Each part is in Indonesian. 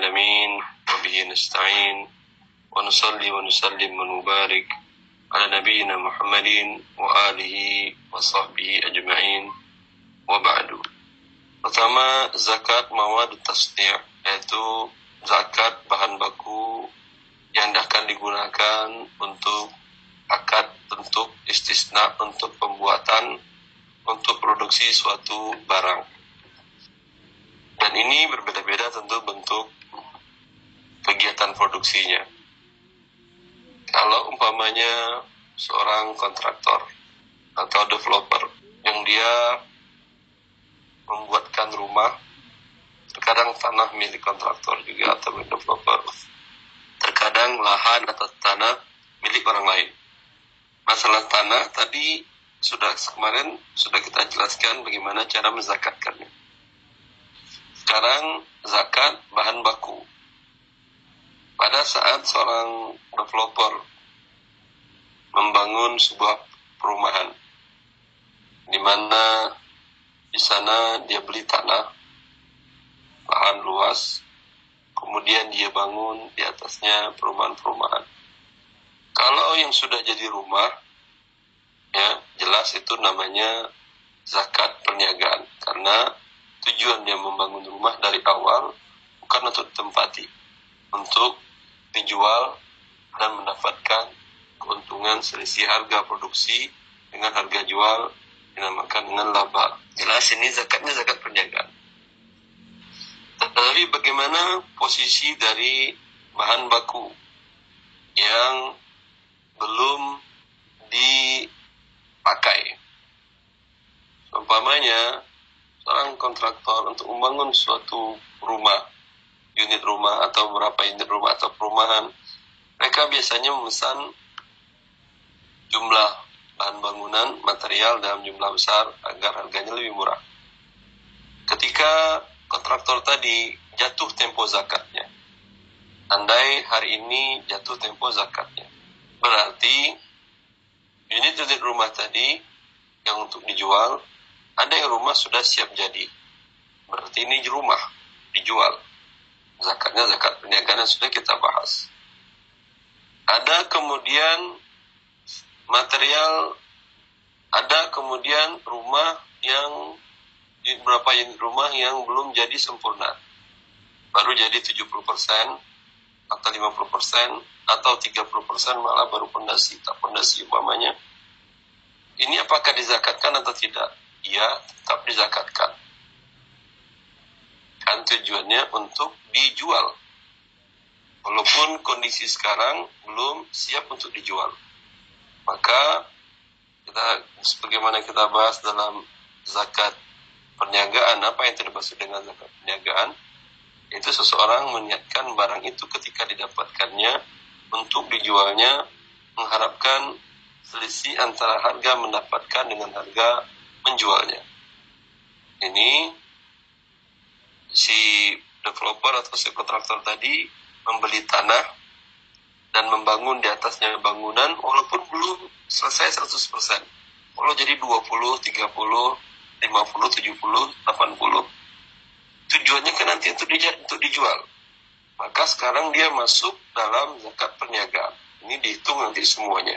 Alamin wa bihi nasta'in wa nusalli wa nusallim wa nubarik ala nabiyyina Muhammadin wa alihi wa sahbihi ajma'in wa ba'du. Pertama, zakat mawad tasni' yaitu zakat bahan baku yang akan digunakan untuk akad untuk istisna untuk pembuatan untuk produksi suatu barang. Dan ini berbeda-beda tentu bentuk kegiatan produksinya. Kalau umpamanya seorang kontraktor atau developer yang dia membuatkan rumah, terkadang tanah milik kontraktor juga atau developer, terkadang lahan atau tanah milik orang lain. Masalah tanah tadi sudah kemarin sudah kita jelaskan bagaimana cara menzakatkannya. Sekarang zakat bahan baku. Pada saat seorang developer membangun sebuah perumahan di mana di sana dia beli tanah lahan luas kemudian dia bangun di atasnya perumahan-perumahan kalau yang sudah jadi rumah ya jelas itu namanya zakat perniagaan. Karena tujuan dia membangun rumah dari awal bukan untuk ditempati untuk dijual dan mendapatkan keuntungan selisih harga produksi dengan harga jual dinamakan dengan laba. Jelas ini zakatnya zakat perniagaan. Tetapi bagaimana posisi dari bahan baku yang belum di pakai. Umpamanya, seorang kontraktor untuk membangun suatu rumah, unit rumah atau beberapa unit rumah atau perumahan, mereka biasanya memesan jumlah bahan bangunan material dalam jumlah besar agar harganya lebih murah. Ketika kontraktor tadi jatuh tempo zakatnya, andai hari ini jatuh tempo zakatnya, berarti unit-unit rumah tadi yang untuk dijual, ada yang rumah sudah siap jadi. Berarti ini rumah dijual. Zakatnya zakat perniagaan sudah kita bahas. Ada kemudian material, ada kemudian rumah yang beberapa unit rumah yang belum jadi sempurna. Baru jadi 70% atau 50% atau 30% malah baru pondasi, tak pondasi umpamanya. Ini apakah dizakatkan atau tidak? Iya, tetap dizakatkan. Kan tujuannya untuk dijual. Walaupun kondisi sekarang belum siap untuk dijual. Maka kita sebagaimana kita bahas dalam zakat perniagaan, apa yang dimaksud dengan zakat perniagaan? Itu seseorang meniatkan barang itu ketika didapatkannya untuk dijualnya mengharapkan selisih antara harga mendapatkan dengan harga menjualnya. Ini si developer atau si kontraktor tadi membeli tanah dan membangun di atasnya bangunan walaupun belum selesai 100%. Kalau jadi 20, 30, 50, 70, 80 tujuannya kan nanti untuk dijual maka sekarang dia masuk dalam zakat perniagaan. Ini dihitung nanti semuanya.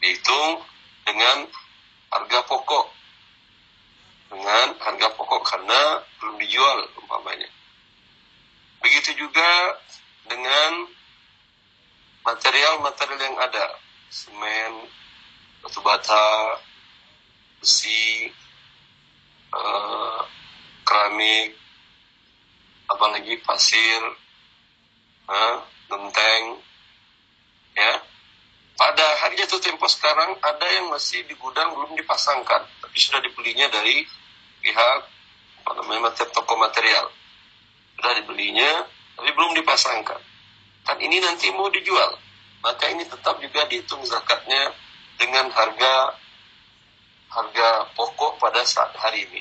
Dihitung dengan harga pokok. Dengan harga pokok karena belum dijual umpamanya. Begitu juga dengan material-material yang ada. Semen, batu bata, besi, uh, keramik, apalagi pasir, eh, genteng, ya. Pada hari jatuh tempo sekarang ada yang masih di gudang belum dipasangkan, tapi sudah dibelinya dari pihak apa namanya toko material. Sudah dibelinya, tapi belum dipasangkan. Kan ini nanti mau dijual, maka ini tetap juga dihitung zakatnya dengan harga harga pokok pada saat hari ini.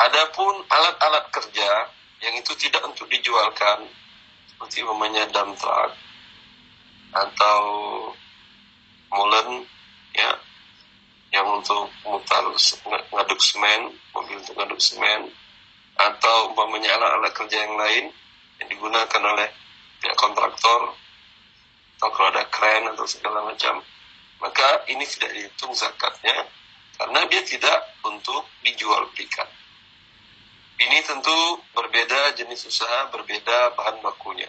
Adapun alat-alat kerja yang itu tidak untuk dijualkan seperti namanya dump truck atau molen ya yang untuk mutar ngaduk semen, mobil untuk ngaduk semen, atau umpamanya alat-alat kerja yang lain yang digunakan oleh pihak kontraktor, atau kalau ada kren atau segala macam, maka ini tidak dihitung zakatnya karena dia tidak untuk dijual belikan. Ini tentu berbeda jenis usaha, berbeda bahan bakunya.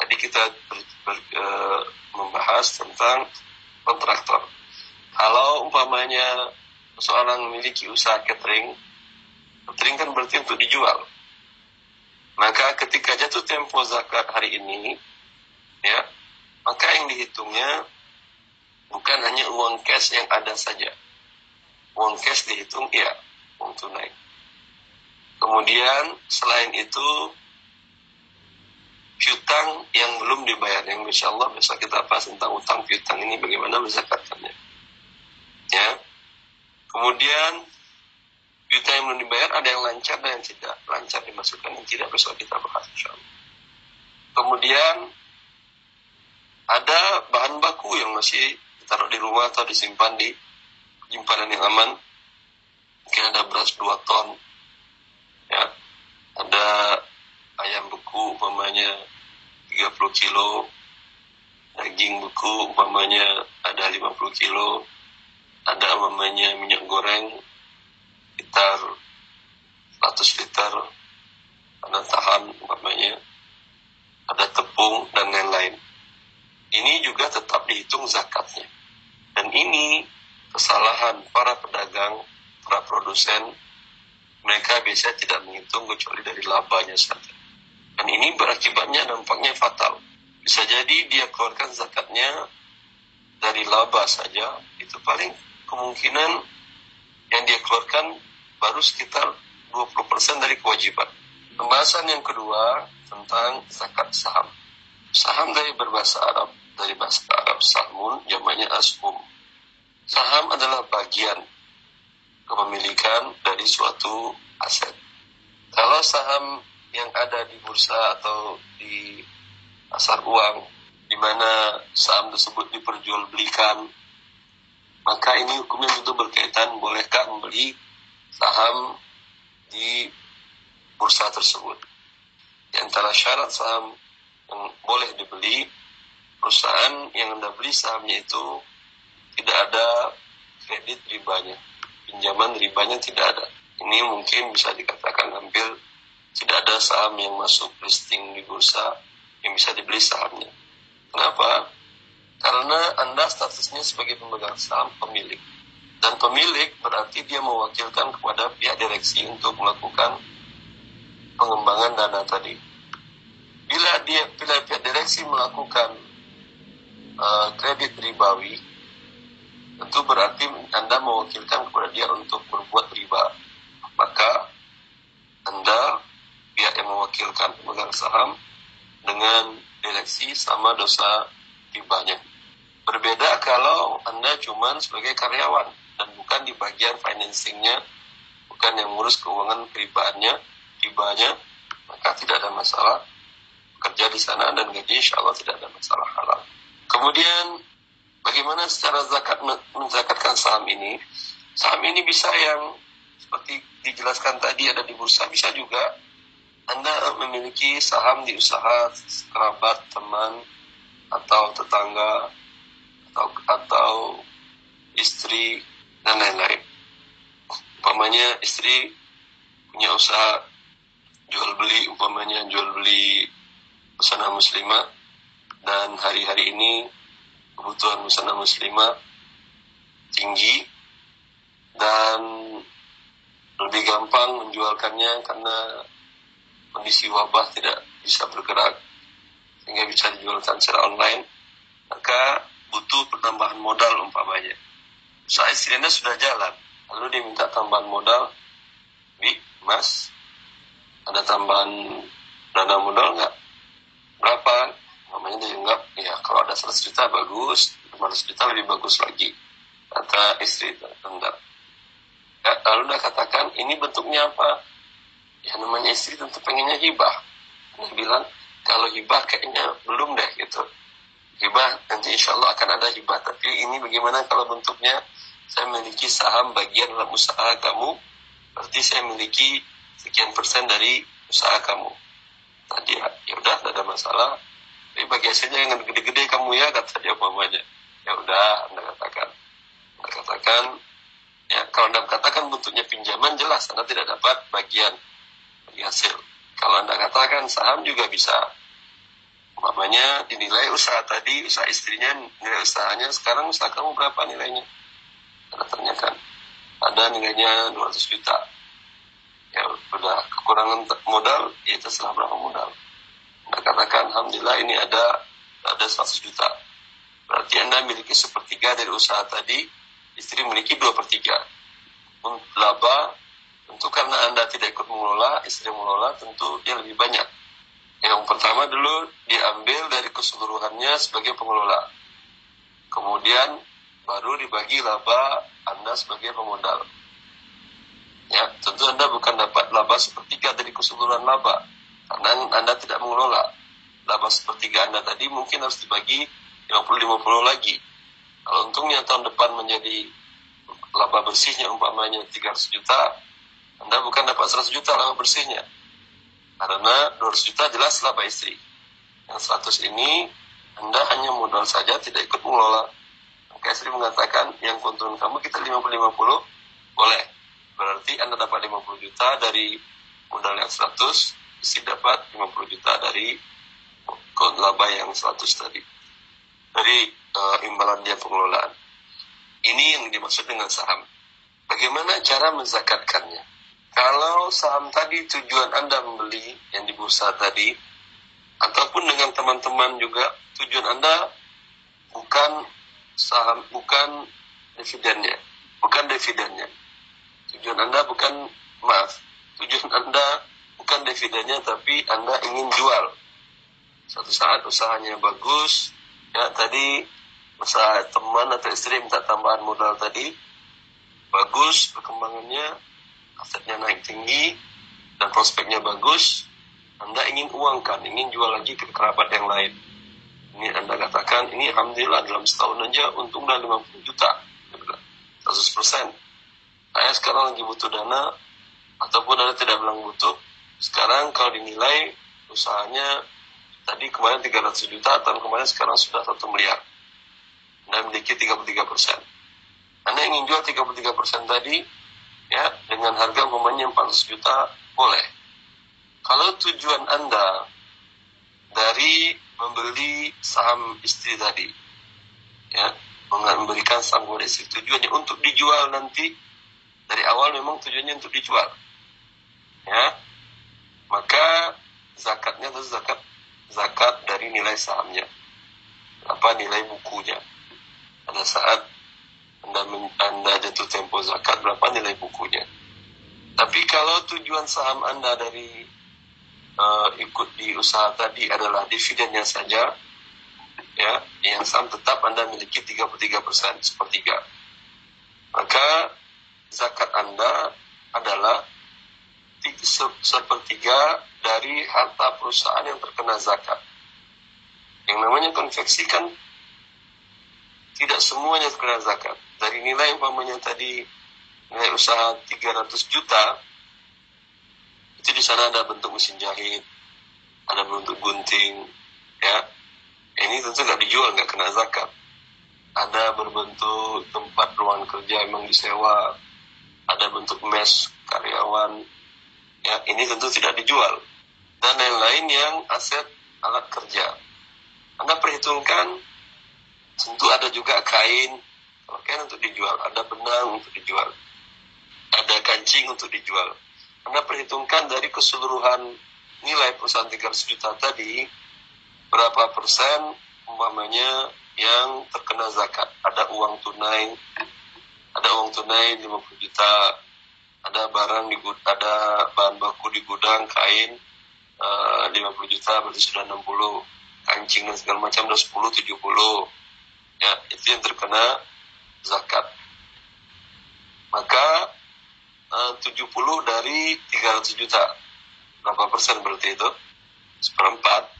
Tadi kita ber, ber, e, membahas tentang kontraktor. Kalau umpamanya seorang memiliki usaha catering, catering kan berarti untuk dijual. Maka ketika jatuh tempo zakat hari ini, ya, maka yang dihitungnya bukan hanya uang cash yang ada saja. Uang cash dihitung, ya, uang tunai. Kemudian selain itu piutang yang belum dibayar. Yang insya Allah besok kita bahas tentang utang piutang ini bagaimana menzakatkannya. Ya. Kemudian juta yang belum dibayar ada yang lancar dan yang tidak. Lancar dimasukkan yang tidak besok kita bahas insya Allah. Kemudian ada bahan baku yang masih ditaruh di rumah atau disimpan di penyimpanan yang aman. Mungkin ada beras 2 ton ya ada ayam beku umpamanya 30 kilo. Daging beku umpamanya ada 50 kilo. Ada namanya minyak goreng sekitar 100 liter. Ada tahan umpamanya. Ada tepung dan lain-lain. Ini juga tetap dihitung zakatnya. Dan ini kesalahan para pedagang para produsen mereka biasanya tidak menghitung kecuali dari labanya saja dan ini berakibatnya dampaknya fatal bisa jadi dia keluarkan zakatnya dari laba saja itu paling kemungkinan yang dia keluarkan baru sekitar 20% dari kewajiban. Pembahasan yang kedua tentang zakat saham. Saham dari berbahasa Arab, dari bahasa Arab sahmun, jamaknya asum. Saham adalah bagian kepemilikan dari suatu aset. Kalau saham yang ada di bursa atau di pasar uang, di mana saham tersebut diperjualbelikan maka ini hukumnya tentu berkaitan bolehkah membeli saham di bursa tersebut. Di antara syarat saham yang boleh dibeli, perusahaan yang Anda beli sahamnya itu tidak ada kredit ribanya, pinjaman ribanya tidak ada. Ini mungkin bisa dikatakan hampir tidak ada saham yang masuk listing di bursa yang bisa dibeli sahamnya. Kenapa? Karena Anda statusnya sebagai pemegang saham pemilik. Dan pemilik berarti dia mewakilkan kepada pihak direksi untuk melakukan pengembangan dana tadi. Bila dia bila pihak direksi melakukan uh, kredit ribawi, tentu berarti Anda mewakilkan kepada dia untuk berbuat riba. Maka Anda pihak yang mewakilkan pemegang saham dengan direksi sama dosa ribanya. Berbeda kalau Anda cuma sebagai karyawan dan bukan di bagian financingnya, bukan yang ngurus keuangan pribadinya, ribanya, maka tidak ada masalah kerja di sana dan gaji insya Allah tidak ada masalah halal. Kemudian bagaimana secara zakat menzakatkan saham ini? Saham ini bisa yang seperti dijelaskan tadi ada di bursa, bisa juga Anda memiliki saham di usaha kerabat, teman, atau tetangga atau, atau istri dan lain-lain. Umpamanya istri punya usaha jual beli, umpamanya jual beli busana muslimah dan hari-hari ini kebutuhan busana muslimah tinggi dan lebih gampang menjualkannya karena kondisi wabah tidak bisa bergerak sehingga bisa dijualkan secara online maka butuh pertambahan modal umpamanya. Usaha istrinya sudah jalan, lalu dia minta tambahan modal, Bi, Mas, ada tambahan dana modal nggak? Berapa? Namanya dia nggak, ya kalau ada 100 juta bagus, 500 juta lebih bagus lagi. Kata istri, enggak. Ya, lalu dia katakan, ini bentuknya apa? Ya namanya istri tentu pengennya hibah. Dia bilang, kalau hibah kayaknya belum deh gitu hibah nanti insya Allah akan ada hibah tapi ini bagaimana kalau bentuknya saya memiliki saham bagian dalam usaha kamu, berarti saya memiliki sekian persen dari usaha kamu. Tadi ya, ya udah, tidak ada masalah. Tapi bagi hasilnya yang gede-gede kamu ya, kata dia mamanya. Ya udah, anda katakan. Anda katakan, ya kalau anda katakan bentuknya pinjaman jelas, anda tidak dapat bagian bagi hasil. Kalau anda katakan saham juga bisa. Umpamanya dinilai usaha tadi, usaha istrinya, nilai usahanya, sekarang usaha kamu berapa nilainya? Anda tanyakan. Ada nilainya 200 juta. Ya udah kekurangan modal, ya terserah berapa modal. Katakan, Alhamdulillah ini ada ada 100 juta. Berarti Anda memiliki sepertiga dari usaha tadi, istri memiliki dua per tiga. Laba, tentu karena Anda tidak ikut mengelola, istri mengelola, tentu dia lebih banyak yang pertama dulu diambil dari keseluruhannya sebagai pengelola. Kemudian baru dibagi laba Anda sebagai pemodal. Ya, tentu Anda bukan dapat laba sepertiga dari keseluruhan laba. Karena Anda tidak mengelola. Laba sepertiga Anda tadi mungkin harus dibagi 50-50 lagi. Kalau untungnya tahun depan menjadi laba bersihnya umpamanya 300 juta, Anda bukan dapat 100 juta laba bersihnya karena 200 juta jelas laba istri. Yang 100 ini Anda hanya modal saja tidak ikut mengelola. Maka istri mengatakan yang keuntungan kamu kita 50-50 boleh. Berarti Anda dapat 50 juta dari modal yang 100, istri dapat 50 juta dari laba yang 100 tadi. Dari uh, imbalan dia pengelolaan. Ini yang dimaksud dengan saham. Bagaimana cara menzakatkannya? Kalau saham tadi tujuan Anda membeli yang di bursa tadi, ataupun dengan teman-teman juga tujuan Anda bukan saham, bukan dividennya, bukan dividennya. Tujuan Anda bukan maaf, tujuan Anda bukan dividennya, tapi Anda ingin jual. Satu saat usahanya bagus, ya tadi usaha teman atau istri minta tambahan modal tadi, bagus perkembangannya, asetnya naik tinggi dan prospeknya bagus, Anda ingin uangkan, ingin jual lagi ke kerabat yang lain. Ini Anda katakan, ini Alhamdulillah dalam setahun aja untung udah 50 juta. 100 persen. Saya sekarang lagi butuh dana, ataupun Anda tidak bilang butuh, sekarang kalau dinilai usahanya tadi kemarin 300 juta, tahun kemarin sekarang sudah 1 miliar. Anda memiliki 33 persen. Anda ingin jual 33 persen tadi, ya dengan harga umpamanya 400 juta boleh. Kalau tujuan Anda dari membeli saham istri tadi, ya memberikan saham kepada istri tujuannya untuk dijual nanti dari awal memang tujuannya untuk dijual, ya maka zakatnya itu zakat zakat dari nilai sahamnya apa nilai bukunya pada saat anda, anda jatuh tempo zakat berapa nilai bukunya. Tapi kalau tujuan saham Anda dari uh, ikut di usaha tadi adalah dividennya saja, ya, yang saham tetap Anda miliki 33 persen, sepertiga. Maka zakat Anda adalah sepertiga dari harta perusahaan yang terkena zakat. Yang namanya konveksi kan tidak semuanya terkena zakat. Dari nilai umpamanya tadi nilai usaha 300 juta itu di sana ada bentuk mesin jahit ada bentuk gunting ya. Ini tentu nggak dijual nggak kena zakat. Ada berbentuk tempat ruangan kerja emang disewa. Ada bentuk mes karyawan ya ini tentu tidak dijual. Dan lain-lain yang aset alat kerja. Anda perhitungkan tentu ada juga kain. Pakaian untuk dijual, ada benang untuk dijual, ada kancing untuk dijual. Anda perhitungkan dari keseluruhan nilai perusahaan 300 juta tadi, berapa persen umpamanya yang terkena zakat. Ada uang tunai, ada uang tunai 50 juta, ada barang di ada bahan baku di gudang kain uh, eh, 50 juta berarti sudah 60 kancing dan segala macam udah 10 70 ya itu yang terkena zakat. Maka eh, uh, 70 dari 300 juta. Berapa persen berarti itu? Seperempat.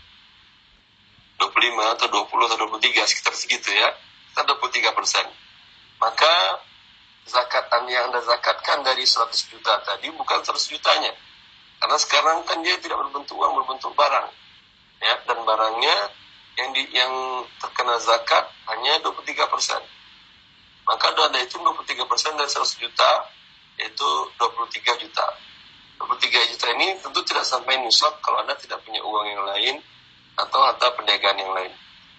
25 atau 20 atau 23 sekitar segitu ya. Kita 23 persen. Maka zakat yang anda zakatkan dari 100 juta tadi bukan 100 jutanya. Karena sekarang kan dia tidak berbentuk uang berbentuk barang. Ya dan barangnya yang di, yang terkena zakat hanya 23 persen. Maka anda hitung 23 persen dari 100 juta yaitu 23 juta. 23 juta ini tentu tidak sampai nisab kalau anda tidak punya uang yang lain atau harta perniagaan yang lain.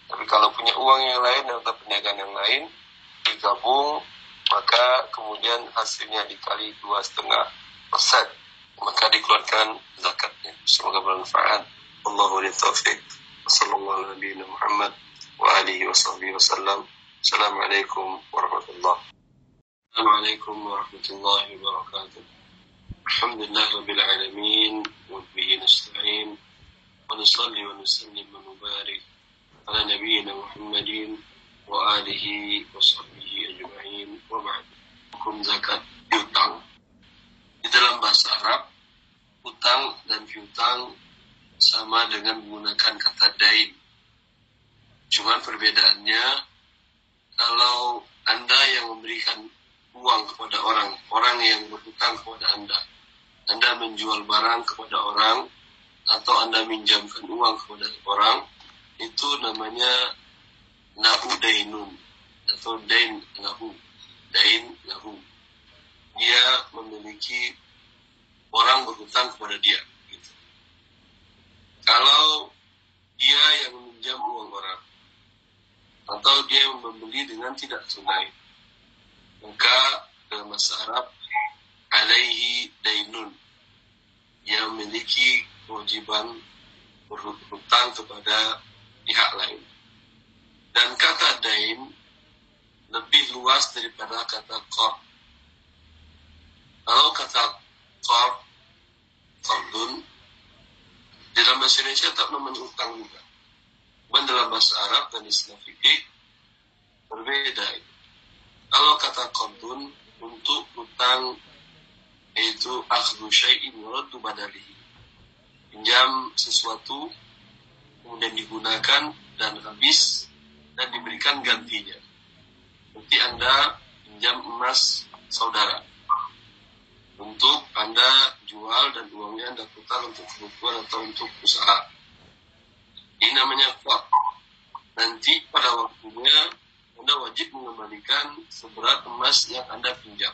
Tapi kalau punya uang yang lain dan harta perniagaan yang lain digabung maka kemudian hasilnya dikali dua setengah persen. Maka dikeluarkan zakatnya. Semoga bermanfaat. Allahu taufiq. Sallallahu alaihi Muhammad wa alihi wasallam Assalamualaikum warahmatullahi Assalamualaikum warahmatullahi wabarakatuh. Alhamdulillah Rabbil Alamin. Wa bihi nasta'in. Nusallim wa nubarik ala nabiyyina Muhammadin wa alihi wa sahbihi ajma'in wa ba'd. Hukum zakat piutang. Di dalam bahasa Arab, utang dan piutang sama dengan menggunakan kata dain. Cuma perbedaannya, kalau Anda yang memberikan uang kepada orang, orang yang berhutang kepada Anda, Anda menjual barang kepada orang, atau Anda minjamkan uang kepada orang, itu namanya lahu dainun. Atau dain lahu dain lahu. Dia memiliki orang berhutang kepada dia gitu. kalau dia yang meminjam uang orang atau dia yang membeli dengan tidak tunai maka dalam bahasa Arab alaihi dainun. Dia memiliki kewajiban berhutang kepada pihak lain dan kata dain lebih luas daripada kata qard. Kalau kata qard, qardun, dalam bahasa Indonesia tak namanya utang juga. Dan dalam bahasa Arab dan Islam fikih berbeda. Kalau kata qardun untuk utang yaitu akhdu syai'in waraddu badalihi. Pinjam sesuatu kemudian digunakan dan habis dan diberikan gantinya. Nanti Anda pinjam emas saudara untuk Anda jual dan uangnya Anda putar untuk kebutuhan atau untuk usaha. Ini namanya kuat. Nanti pada waktunya Anda wajib mengembalikan seberat emas yang Anda pinjam.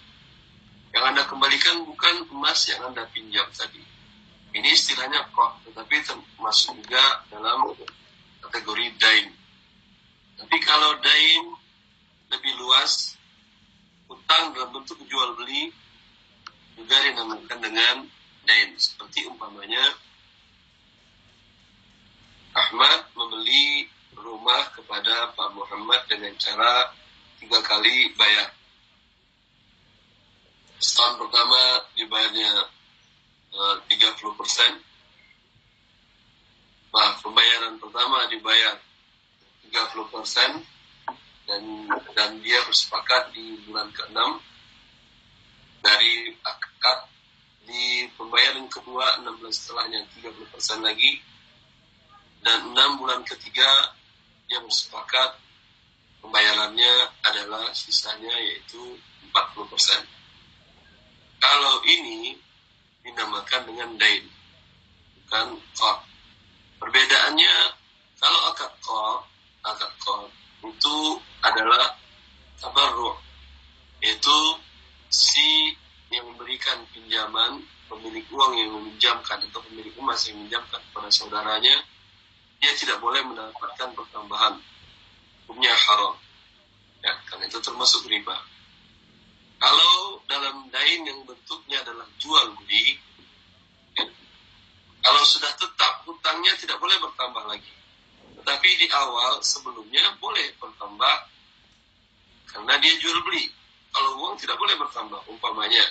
Yang Anda kembalikan bukan emas yang Anda pinjam tadi. Ini istilahnya kok, tetapi termasuk juga dalam kategori dain. Tapi kalau dain lebih luas, utang dalam bentuk jual beli juga dinamakan dengan dain. Seperti umpamanya Ahmad membeli rumah kepada Pak Muhammad dengan cara tiga kali bayar. Setahun pertama dibayarnya uh, 30 persen. Nah, pembayaran pertama dibayar 30 persen dan dan dia bersepakat di bulan ke-6 dari akad di pembayaran kedua 6 bulan setelahnya 30 persen lagi dan 6 bulan ketiga dia bersepakat pembayarannya adalah sisanya yaitu 40 persen. Kalau ini dinamakan dengan dain, bukan qad. Perbedaannya kalau akad qad qad itu adalah tabarru yaitu si yang memberikan pinjaman pemilik uang yang meminjamkan atau pemilik emas yang meminjamkan kepada saudaranya dia tidak boleh mendapatkan pertambahan hukumnya haram. Ya karena itu termasuk riba. Kalau dalam dain yang bentuknya adalah jual beli ya, kalau sudah tetap hutangnya tidak boleh bertambah lagi tapi di awal sebelumnya boleh bertambah karena dia jual beli. Kalau uang tidak boleh bertambah. Umpamanya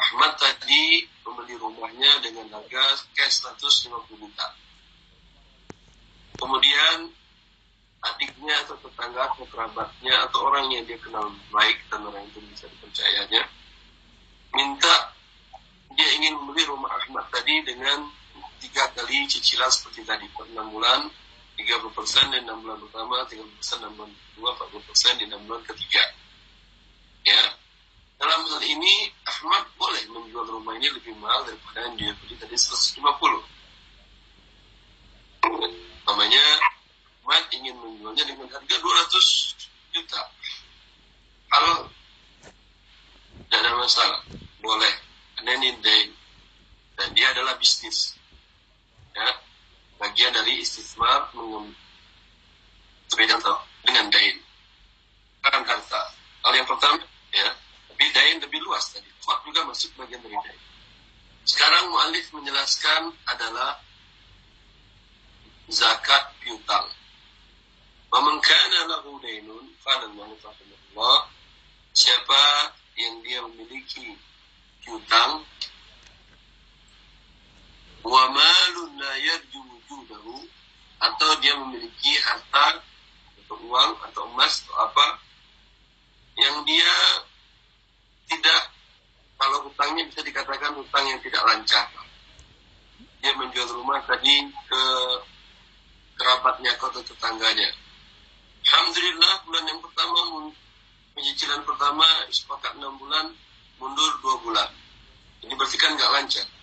Ahmad tadi membeli rumahnya dengan harga cash 150 juta. Kemudian adiknya atau tetangga atau kerabatnya atau orang yang dia kenal baik dan orang itu bisa dipercayanya minta dia ingin membeli rumah Ahmad tadi dengan tiga kali cicilan seperti tadi per enam bulan 30 persen di enam bulan pertama 30 persen enam bulan kedua 40 persen di enam bulan ketiga Ya, dalam hal ini Ahmad boleh menjual rumah ini lebih mahal daripada yang dia beli tadi 150. Namanya Ahmad ingin menjualnya dengan harga 200 juta. Kalau tidak ada masalah, boleh. Karena ini dan dia adalah bisnis. Ya, bagian dari istismar dengan dengan dain. Bukan harta. Hal yang pertama, ya, tapi dain lebih luas tadi. Fak juga masuk bagian dari dain. Sekarang mu'alif menjelaskan adalah zakat piutang. Memangkana lahu dainun, qala rahimahullah, siapa yang dia memiliki piutang wa malun la yarju wujudahu atau dia memiliki harta atau uang atau emas atau apa yang dia tidak kalau hutangnya bisa dikatakan hutang yang tidak lancar. Dia menjual rumah tadi ke kerabatnya atau tetangganya. Alhamdulillah bulan yang pertama penyicilan pertama sepakat enam bulan mundur dua bulan. Ini berarti kan nggak lancar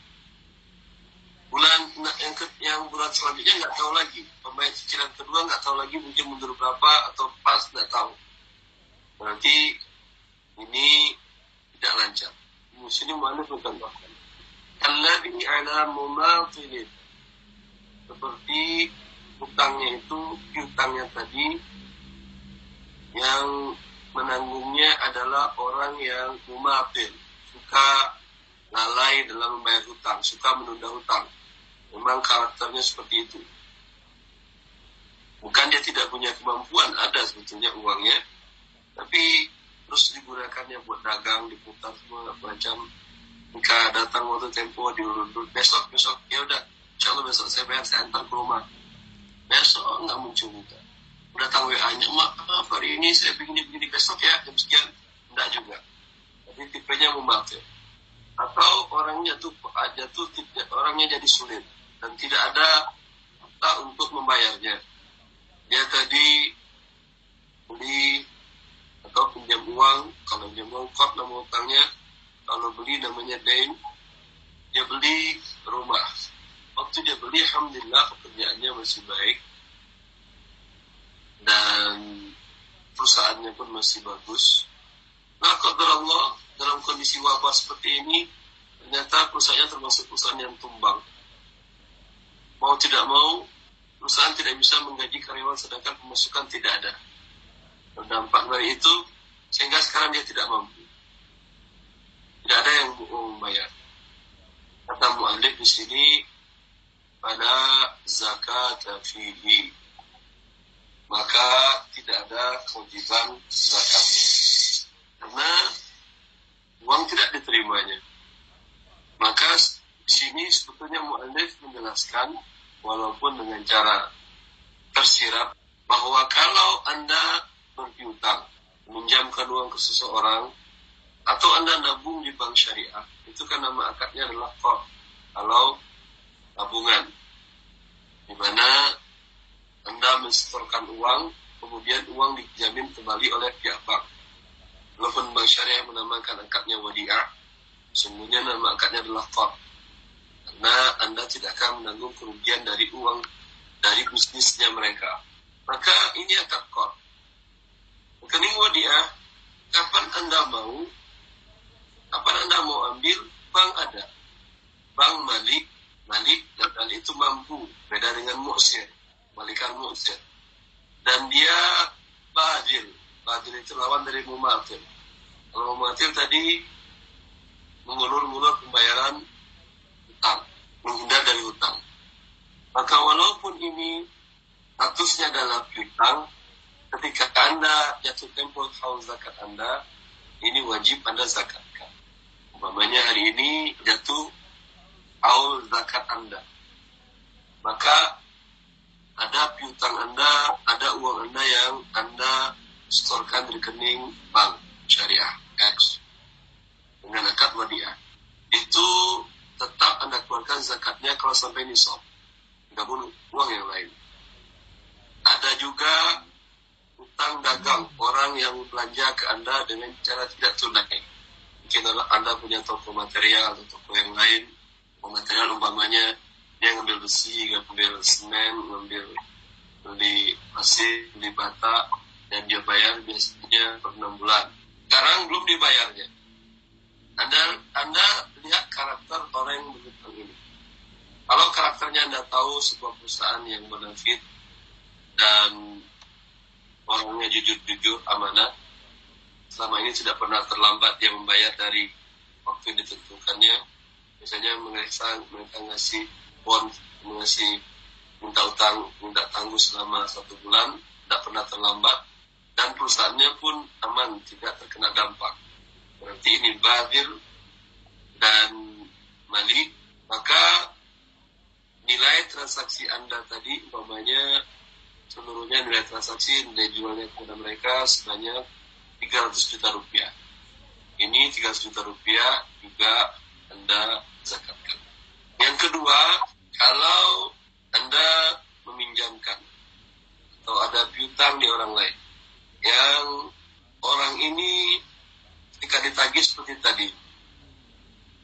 bulan yang ke, yang bulan selanjutnya nggak tahu lagi. Pembayar cicilan kedua nggak tahu lagi mungkin mundur berapa atau pas nggak tahu. Berarti ini tidak lancar. Ini mana bukan bahkan ini ala mumatilin seperti hutangnya itu hutangnya tadi yang menanggungnya adalah orang yang mumatil suka lalai dalam membayar hutang, suka menunda hutang. Memang karakternya seperti itu. Bukan dia tidak punya kemampuan, ada sebetulnya uangnya, tapi terus digunakannya buat dagang, diputar semua macam. Jika datang waktu tempo diurut besok besok ya udah, Allah besok saya bayar saya antar ke rumah. Besok nggak muncul juga. Datang WA-nya, maaf hari ini saya begini begini besok ya jam sekian, enggak juga. Tapi tipenya memakai atau orangnya tuh jatuh tidak orangnya jadi sulit dan tidak ada tak untuk membayarnya. Dia tadi beli atau pinjam uang kalau pinjam uang kop nama utangnya kalau beli namanya dain dia beli rumah. Waktu dia beli alhamdulillah pekerjaannya masih baik. Dan perusahaannya pun masih bagus. Nah Allah dalam kondisi wabah seperti ini ternyata perusahaannya termasuk perusahaan yang tumbang mau tidak mau perusahaan tidak bisa menggaji karyawan sedangkan pemasukan tidak ada. Berdampak dari itu sehingga sekarang dia tidak mampu. Tidak ada yang membayar. Kata mu'alif di sini pada zakat fihi. Maka tidak ada kewajiban zakat. Karena uang tidak diterimanya. Maka di sini sebetulnya mu'alif menjelaskan walaupun dengan cara tersirat bahwa kalau Anda berpiutang, meminjamkan uang ke seseorang atau Anda nabung di bank syariah, itu kan nama akadnya adalah kor. Kalau tabungan di mana Anda mensetorkan uang, kemudian uang dijamin kembali oleh pihak bank Walaupun Bank Syariah menamakan akadnya wadi'ah, sungguhnya nama akadnya adalah qard. Karena Anda tidak akan menanggung kerugian dari uang dari bisnisnya mereka. Maka ini akad qard. Rekening wadi'ah, kapan Anda mau, kapan Anda mau ambil, bank ada. Bank Malik, Malik dan itu mampu, beda dengan mu'sir, Malikan mu'sir. Dan dia badil, Badil itu lawan dari mumatil. Kalau mumatil tadi mengulur-ulur pembayaran hutang, menghindar dari hutang. Maka walaupun ini statusnya adalah hutang, ketika Anda jatuh tempo haul zakat Anda, ini wajib Anda zakatkan. Umpamanya hari ini jatuh haul zakat Anda. Maka ada piutang Anda, ada uang Anda yang Anda setorkan rekening bank syariah X dengan akad wadiah itu tetap anda keluarkan zakatnya kalau sampai nisab namun uang yang lain ada juga utang dagang orang yang belanja ke Anda dengan cara tidak tunai. Mungkin Anda punya toko material atau toko yang lain, toko material umpamanya dia ngambil besi, ngambil semen, ngambil beli pasir, beli bata, dan dia bayar biasanya per enam bulan. Sekarang belum dibayarnya. Anda Anda lihat karakter orang yang berhutang ini. Kalau karakternya Anda tahu sebuah perusahaan yang benefit dan orangnya jujur-jujur amanah, selama ini tidak pernah terlambat dia membayar dari waktu yang ditentukannya. Biasanya mereka mereka ngasih bon, ngasih minta utang, minta tangguh selama satu bulan, tidak pernah terlambat, dan perusahaannya pun aman, tidak terkena dampak. Berarti ini badir dan malik, maka nilai transaksi Anda tadi umpamanya seluruhnya nilai transaksi nilai jualnya kepada mereka sebanyak 300 juta rupiah. Ini 300 juta rupiah juga Anda zakatkan. Yang kedua, kalau Anda meminjamkan atau ada piutang di orang lain yang orang ini ketika ditagih seperti tadi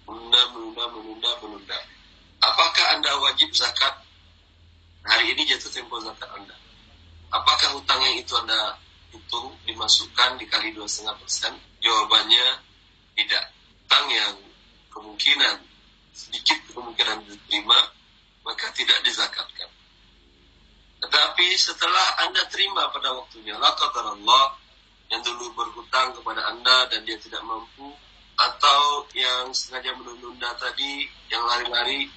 menunda, menunda, menunda, menunda Apakah Anda wajib zakat? Hari ini jatuh tempo zakat Anda. Apakah hutang yang itu Anda hitung dimasukkan dikali dua setengah persen? Jawabannya tidak. Hutang yang kemungkinan sedikit kemungkinan diterima maka tidak dizakatkan. Tetapi setelah Anda terima pada waktunya, laqadar Allah yang dulu berhutang kepada Anda dan dia tidak mampu, atau yang sengaja menunda tadi, yang lari-lari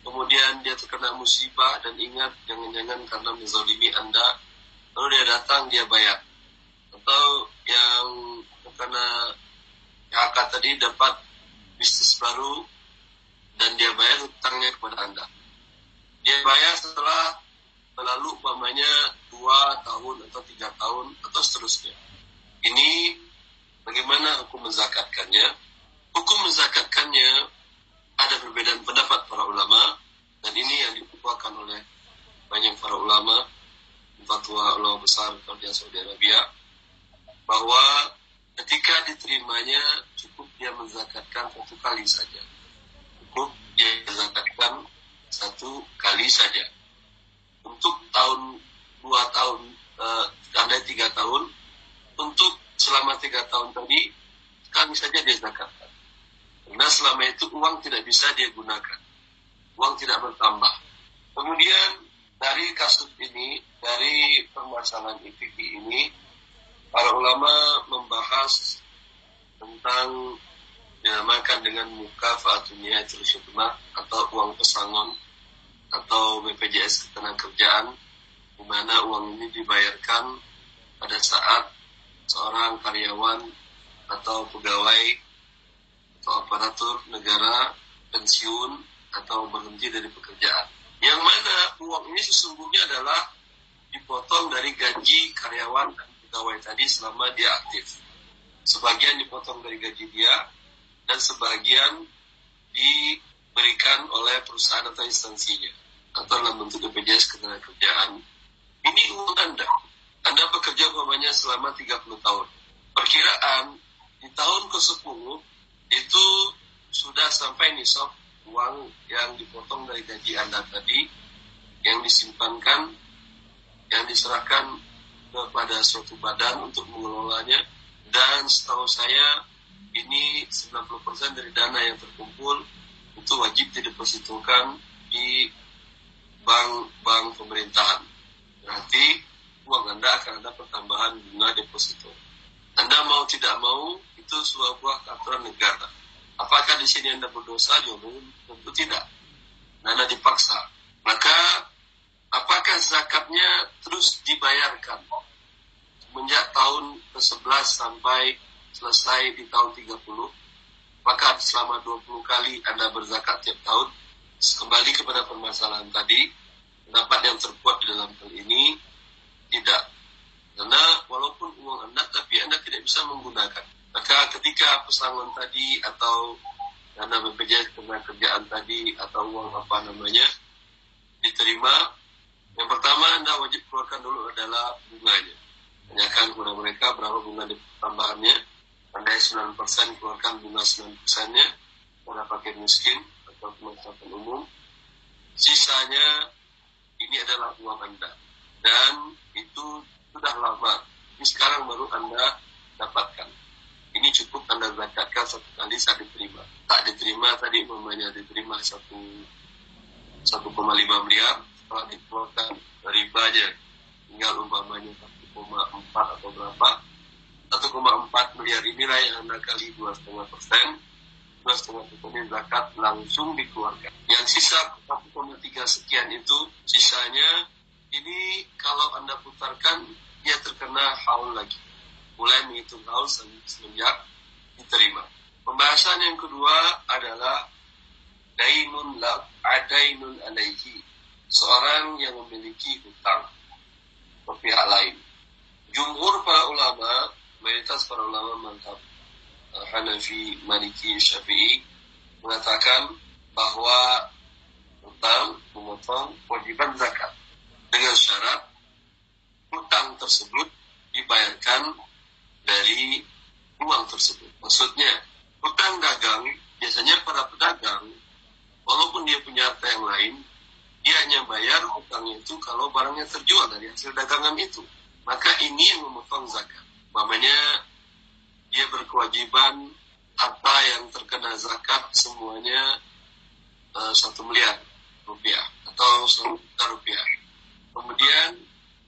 kemudian dia terkena musibah dan ingat jangan-jangan karena menzalimi Anda, lalu dia datang dia bayar. Atau yang terkena PHK tadi dapat bisnis baru dan dia bayar hutangnya kepada Anda. Dia bayar setelah melalui umpamanya dua tahun atau tiga tahun atau seterusnya. Ini bagaimana hukum menzakatkannya? Hukum menzakatkannya ada perbedaan pendapat para ulama dan ini yang dikukuhkan oleh banyak para ulama fatwa ulama besar di Saudi Arabia bahwa ketika diterimanya cukup dia menzakatkan satu kali saja. Cukup dia menzakatkan satu kali saja. Untuk tahun dua tahun eh, ada tiga tahun untuk selama tiga tahun tadi kami saja dia zakatkan karena selama itu uang tidak bisa dia gunakan. Uang tidak bertambah. Kemudian dari kasus ini, dari permasalahan IPK ini, para ulama membahas tentang dinamakan dengan muka fa'atunia terusutma atau uang pesangon atau BPJS ketenagakerjaan di mana uang ini dibayarkan pada saat seorang karyawan atau pegawai atau aparatur negara pensiun atau berhenti dari pekerjaan. Yang mana uang ini sesungguhnya adalah dipotong dari gaji karyawan dan pegawai tadi selama dia aktif. Sebagian dipotong dari gaji dia dan sebagian diberikan oleh perusahaan atau instansinya atau dalam bentuk BPJS ketenagakerjaan. Ini uang Anda. Anda bekerja umpamanya selama 30 tahun. Perkiraan di tahun ke-10 itu sudah sampai nisab uang yang dipotong dari gaji Anda tadi yang disimpankan yang diserahkan kepada suatu badan untuk mengelolanya dan setahu saya ini 90% dari dana yang terkumpul itu wajib didepositokan di bank-bank pemerintahan. Berarti uang Anda akan ada pertambahan bunga deposito. Anda mau tidak mau itu sebuah aturan negara. Apakah di sini Anda berdosa? Jawabannya tentu tidak. Anda dipaksa. Maka apakah zakatnya terus dibayarkan semenjak tahun ke-11 sampai selesai di tahun 30? Maka selama 20 kali Anda berzakat tiap tahun, kembali kepada permasalahan tadi, pendapat yang terbuat di dalam hal ini tidak. Karena walaupun uang Anda, tapi Anda tidak bisa menggunakan. Maka ketika pesangon tadi atau dana BPJS kerjaan tadi atau uang apa namanya diterima, yang pertama Anda wajib keluarkan dulu adalah bunganya. tanyakan kepada mereka berapa bunga tambahannya. Andai 9% keluarkan bunga 9 persennya. Pada paket miskin atau pemanfaatan umum. Sisanya ini adalah uang anda. Dan itu sudah lama. Ini sekarang baru anda dapatkan ini cukup anda zakatkan satu kali saat diterima. Tak diterima tadi umpamanya diterima satu 1,5 miliar. Setelah dikeluarkan ribanya tinggal umpamanya 1,4 atau berapa. 1,4 miliar inilah yang anda kali 2,5 persen. 2,5 persen zakat langsung dikeluarkan. Yang sisa 1,3 sekian itu sisanya ini kalau anda putarkan dia terkena haul lagi mulai menghitung haul semenjak diterima. Pembahasan yang kedua adalah dainun la adainun alaihi seorang yang memiliki hutang ke pihak lain. Jumhur para ulama mayoritas para ulama mantap uh, Hanafi, Maliki, Syafi'i mengatakan bahwa hutang memotong kewajiban zakat. Dengan syarat hutang tersebut dibayarkan dari uang tersebut. Maksudnya, hutang dagang, biasanya para pedagang, walaupun dia punya harta yang lain, dia hanya bayar hutangnya itu kalau barangnya terjual dari hasil dagangan itu. Maka ini yang memotong zakat. Mamanya dia berkewajiban harta yang terkena zakat semuanya uh, satu miliar rupiah atau satu rupiah. Kemudian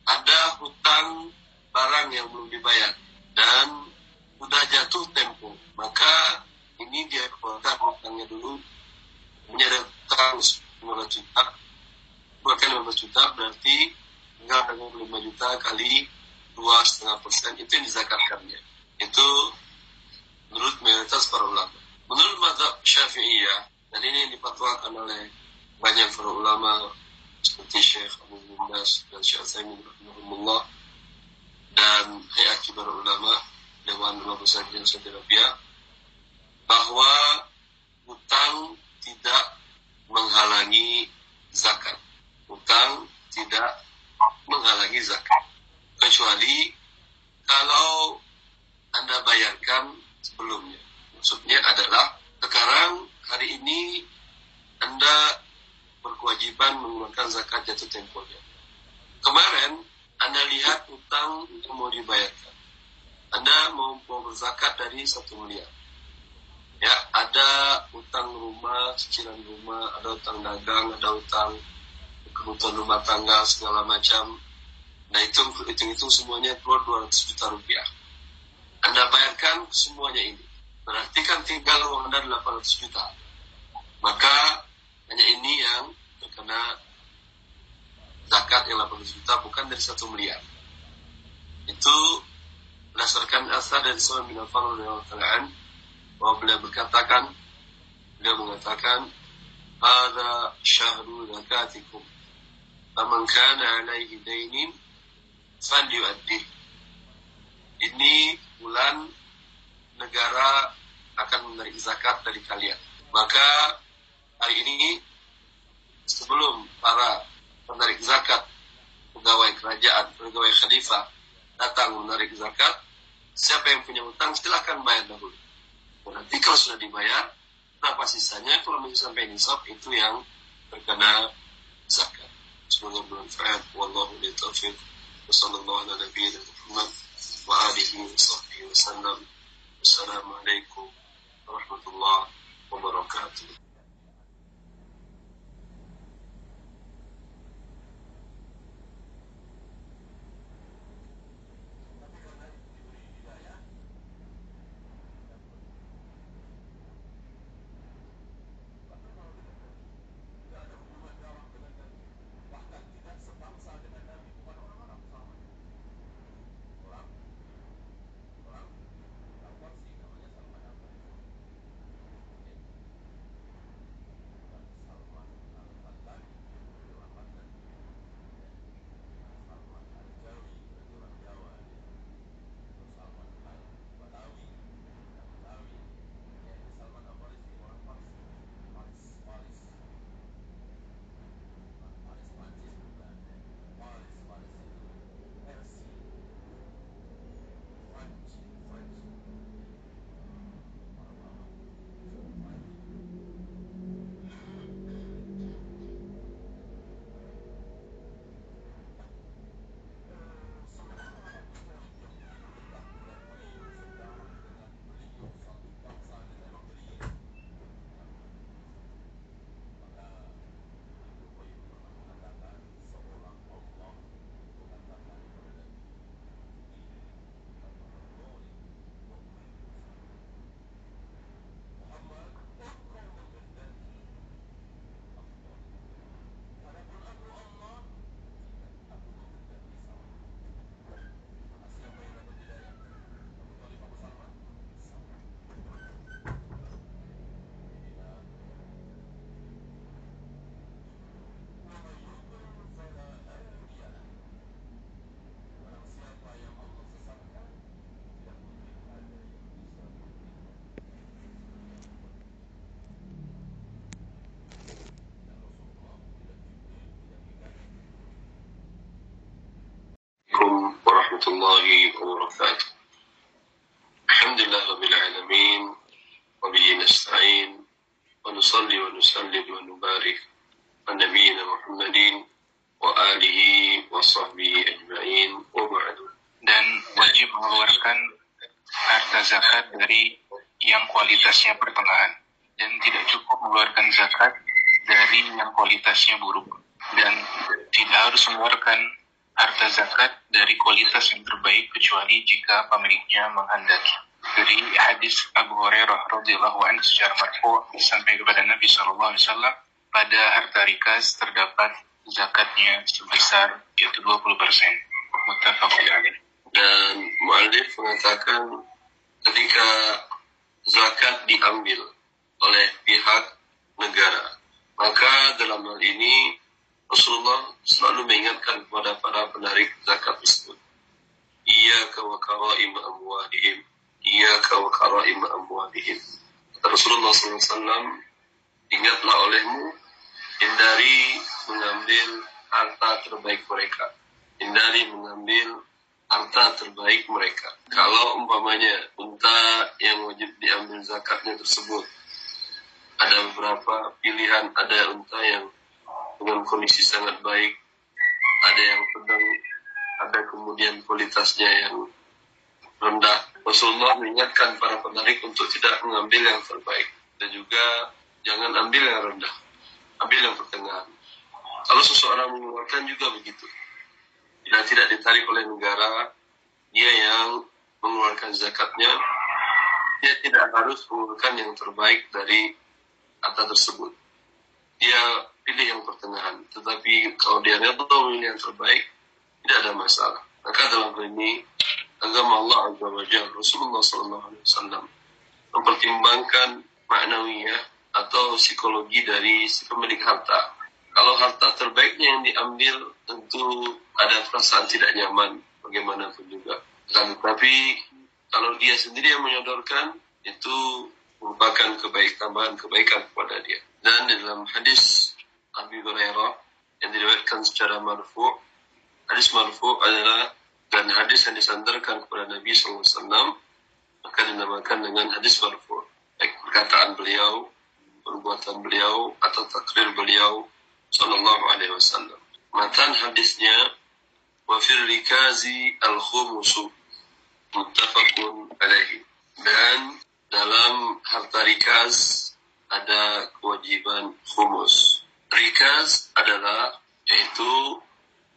ada hutang barang yang belum dibayar dan sudah jatuh tempo, maka ini dia keluarkan hutangnya dulu. Punya hutang 15 juta, bukan 15 juta berarti tinggal dengan 5 juta kali dua setengah persen itu yang dizakatkannya. Itu menurut mayoritas para ulama. Menurut mazhab syafi'iyah dan ini yang dipatwakan oleh banyak para ulama seperti Syekh Abu Bumdas dan Syekh Zaimin rahimahullah dan Hayat Kibar Ulama Dewan Ulama Besar yang Saudi Arabia bahwa hutang tidak menghalangi zakat. Hutang tidak menghalangi zakat. Kecuali kalau Anda bayarkan sebelumnya. Maksudnya adalah sekarang hari ini Anda berkewajiban mengeluarkan zakat jatuh temponya. Kemarin Anda lihat utang yang mau dibayarkan. Anda mau, mau berzakat dari satu miliar. Ya, ada utang rumah, cicilan rumah, ada utang dagang, ada utang kebutuhan rumah tangga segala macam. Nah itu hitung itu semuanya keluar 200 juta rupiah. Anda bayarkan semuanya ini. Berarti kan tinggal uang Anda 800 juta. Maka hanya ini yang terkena zakat yang 800 juta bukan dari satu miliar. Itu berdasarkan asal dari Sunan bin Affan bahwa beliau berkatakan beliau mengatakan ada syahru zakatikum faman kana alaihi dainin falyu'addih ini bulan negara akan menarik zakat dari kalian maka hari ini sebelum para penarik zakat pegawai kerajaan, pegawai khalifah datang menarik zakat, siapa yang punya utang silahkan bayar dahulu. Nanti kalau sudah dibayar, berapa sisanya kalau masih sampai nisab itu yang terkena zakat. Semoga bermanfaat. Wallahu taufiq. Wassalamualaikum warahmatullahi wabarakatuh. الله وبركاته الحمد لله رب العالمين وبه نستعين ونصلي ونسلم ونبارك على نبينا محمد وآله وصحبه أجمعين وبعد dan wajib mengeluarkan harta zakat dari yang kualitasnya pertengahan dan tidak cukup mengeluarkan zakat dari yang kualitasnya buruk dan tidak harus mengeluarkan harta zakat dari kualitas yang terbaik kecuali jika pemiliknya menghendaki. Dari hadis Abu Hurairah radhiyallahu anhu secara marfu sampai kepada Nabi sallallahu alaihi wasallam pada harta rikas terdapat zakatnya sebesar yaitu 20%. Muttafaqun alaih. Dan muallif mengatakan ketika zakat diambil oleh pihak negara, maka dalam hal ini Rasulullah selalu mengingatkan kepada para penarik zakat tersebut. Ia wa karaim amwalihim. Ia wa karaim amwalihim. Rasulullah SAW, ingatlah olehmu, hindari mengambil harta terbaik mereka. Hindari mengambil harta terbaik mereka. Kalau umpamanya unta yang wajib diambil zakatnya tersebut, ada beberapa pilihan, ada unta yang dengan kondisi sangat baik, ada yang sedang, ada kemudian kualitasnya yang rendah. Rasulullah mengingatkan para penarik untuk tidak mengambil yang terbaik dan juga jangan ambil yang rendah, ambil yang pertengahan. Kalau seseorang mengeluarkan juga begitu bila tidak ditarik oleh negara, dia yang mengeluarkan zakatnya, dia tidak harus mengeluarkan yang terbaik dari harta tersebut. Tetapi kalau dia rela memilih yang terbaik, tidak ada masalah. Maka dalam hal ini, agama Allah Azza wa Jalla, Rasulullah SAW mempertimbangkan maknawiyah atau psikologi dari si pemilik harta kalau harta terbaiknya yang diambil tentu ada perasaan tidak nyaman bagaimanapun juga. Dan tetapi kalau dia sendiri yang menyodorkan itu merupakan kebaikan kebaikan kepada dia. Dan dalam hadis Abi Hurairah yang diriwayatkan secara marfu, hadis marfu adalah dan hadis yang disandarkan kepada Nabi SAW maka dinamakan dengan hadis marfu. Baik perkataan beliau, perbuatan beliau atau takrir beliau Sallallahu Alaihi Wasallam. Matan hadisnya wa fil rikazi al khumusu muttafaqun alaihi. Dan dalam harta rikaz ada kewajiban khumus. Rikaz adalah yaitu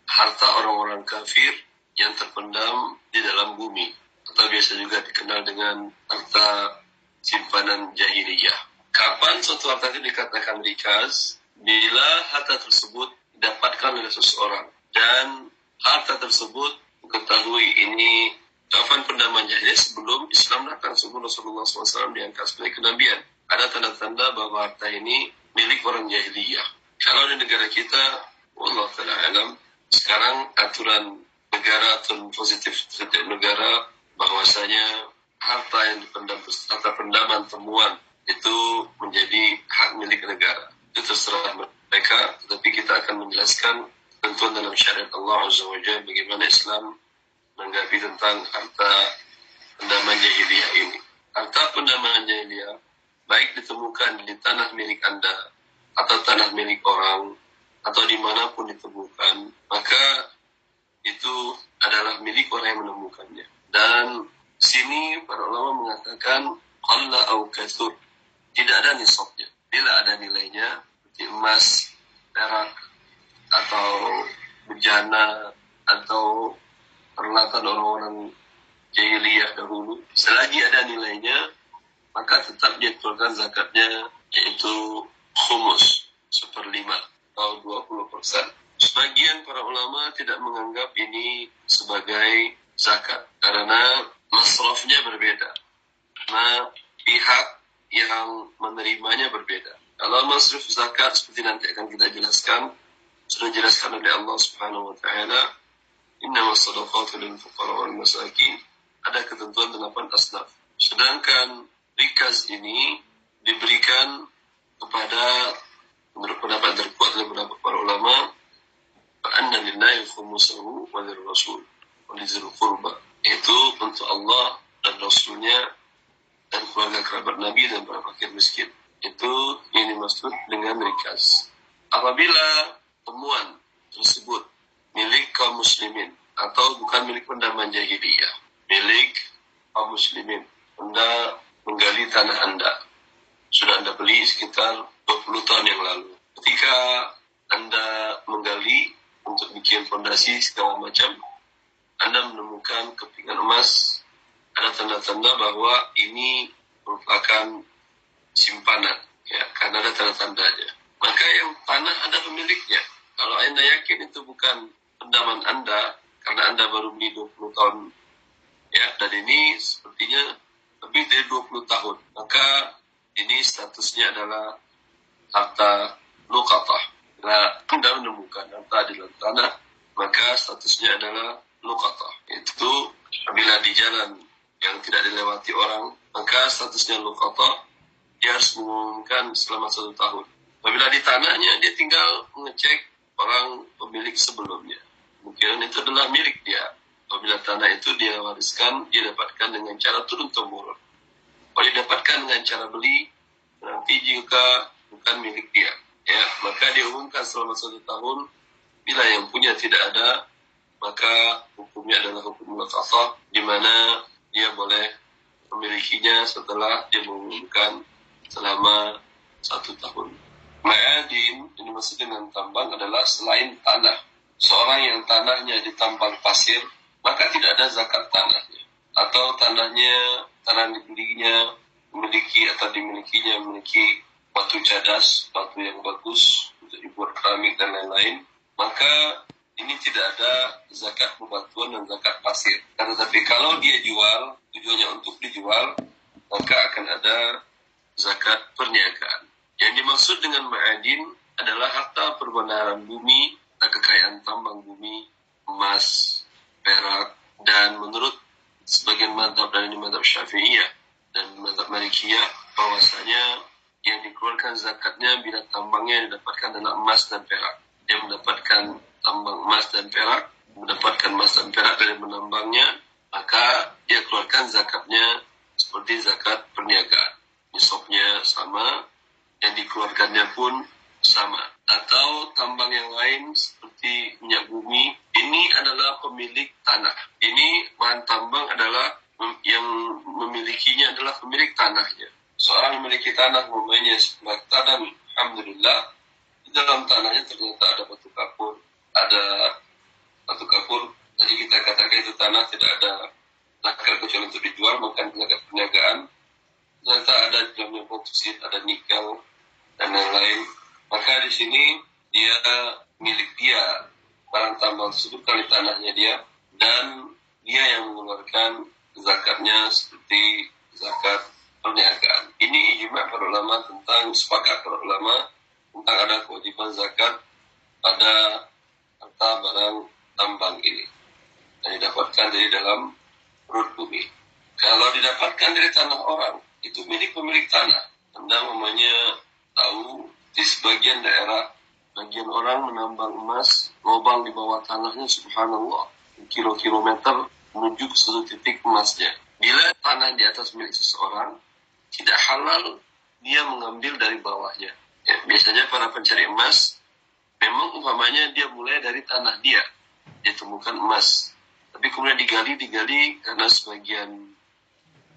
harta orang-orang kafir yang terpendam di dalam bumi atau biasa juga dikenal dengan harta simpanan jahiliyah. Kapan suatu harta itu dikatakan rikaz? bila harta tersebut didapatkan oleh seseorang dan harta tersebut ketahui ini kapan pendaman jahiliyah sebelum Islam datang sebelum Rasulullah SAW diangkat sebagai kenabian ada tanda-tanda bahwa harta ini milik orang jahiliyah kalau di negara kita Allah taala alam sekarang aturan negara atau positif setiap negara bahwasanya harta yang dipendam harta pendaman temuan itu menjadi hak milik negara itu terserah mereka, tetapi kita akan menjelaskan tentuan dalam syariat Allah Azza wa bagaimana Islam menanggapi tentang harta pendaman jahiliyah ini. Harta pendaman jahiliyah baik ditemukan di tanah milik Anda atau tanah milik orang atau di mana pun ditemukan, maka itu adalah milik orang yang menemukannya. Dan sini para ulama mengatakan Allah au. Tidak ada nisabnya bila ada nilainya seperti emas, perak, atau bejana, atau peralatan orang-orang jahiliyah dahulu. Selagi ada nilainya, maka tetap dia keluarkan zakatnya, yaitu khumus, seperlima, atau 20 persen. Sebagian para ulama tidak menganggap ini sebagai zakat, karena masrafnya berbeda. Nah, pihak yang menerimanya berbeda. Kalau masruf zakat seperti nanti akan kita jelaskan, sudah dijelaskan oleh Allah Subhanahu wa taala, "Inna sadaqatu lil fuqara wal masakin." Ada ketentuan delapan asnaf. Sedangkan rikaz ini diberikan kepada menurut pendapat terkuat oleh beberapa para ulama, "Anna lillahi khumusahu wa rasul wa lizil qurba." untuk Allah dan Rasulnya dan keluarga kerabat Nabi dan para fakir miskin. Itu yang dimaksud dengan rikas. Apabila temuan tersebut milik kaum muslimin atau bukan milik pendaman jahiliyah, milik kaum muslimin, Anda menggali tanah Anda. Sudah Anda beli sekitar 20 tahun yang lalu. Ketika Anda menggali untuk bikin fondasi segala macam, Anda menemukan kepingan emas ada tanda-tanda bahwa ini merupakan simpanan ya karena ada tanda-tandanya maka yang tanah ada pemiliknya kalau anda yakin itu bukan pendaman anda karena anda baru beli 20 tahun ya dan ini sepertinya lebih dari 20 tahun maka ini statusnya adalah harta lukatah nah anda menemukan harta di dalam tanah maka statusnya adalah lukatah itu apabila di jalan yang tidak dilewati orang, maka statusnya lukata dia harus mengumumkan selama satu tahun. Apabila di tanahnya, dia tinggal mengecek orang pemilik sebelumnya. Mungkin itu adalah milik dia. Apabila tanah itu dia wariskan, dia dapatkan dengan cara turun-temurun. Kalau didapatkan dengan cara beli, nanti jika bukan milik dia, ya maka dia umumkan selama satu tahun. Bila yang punya tidak ada, maka hukumnya adalah hukum lakasah, di mana dia boleh memilikinya setelah dia mengumumkan selama satu tahun. Ma'adin, ini maksud dengan tambang adalah selain tanah. Seorang yang tanahnya ditambang pasir, maka tidak ada zakat tanahnya. Atau tanahnya, tanah dibelinya, memiliki atau dimilikinya memiliki batu cadas, batu yang bagus untuk dibuat keramik dan lain-lain, maka ini tidak ada zakat bebatuan dan zakat pasir. Tetapi kalau dia jual, tujuannya untuk dijual, maka akan ada zakat perniagaan. Yang dimaksud dengan ma'adin adalah harta perbenaran bumi, kekayaan tambang bumi, emas, perak, dan menurut sebagian madhab dan ini madhab syafi'iyah dan madhab malikiyah, bahwasanya yang dikeluarkan zakatnya bila tambangnya didapatkan adalah emas dan perak. Dia mendapatkan tambang emas dan perak, mendapatkan emas dan perak dari menambangnya, maka dia keluarkan zakatnya seperti zakat perniagaan. Nisabnya sama, yang dikeluarkannya pun sama. Atau tambang yang lain seperti minyak bumi, ini adalah pemilik tanah. Ini bahan tambang adalah yang memilikinya adalah pemilik tanahnya. Seorang memiliki tanah, umpamanya sebuah tanah, Alhamdulillah, di dalam tanahnya ternyata ada batu kapur, ada batu kapur jadi kita katakan itu tanah tidak ada nakal kecuali untuk dijual bukan perniagaan ternyata ada dalamnya boksit ada nikel dan lain-lain maka di sini dia milik dia barang tambang tersebut kali tanahnya dia dan dia yang mengeluarkan zakatnya seperti zakat perniagaan. Ini ijma para ulama tentang sepakat para ulama tentang ada kewajiban zakat pada harta barang tambang ini yang didapatkan dari dalam perut bumi. Kalau didapatkan dari tanah orang, itu milik pemilik tanah. Anda namanya tahu di sebagian daerah, bagian orang menambang emas, lubang di bawah tanahnya, subhanallah, kilo-kilometer menuju ke satu titik emasnya. Bila tanah di atas milik seseorang, tidak halal dia mengambil dari bawahnya. Ya, biasanya para pencari emas memang umpamanya dia mulai dari tanah dia dia temukan emas tapi kemudian digali digali karena sebagian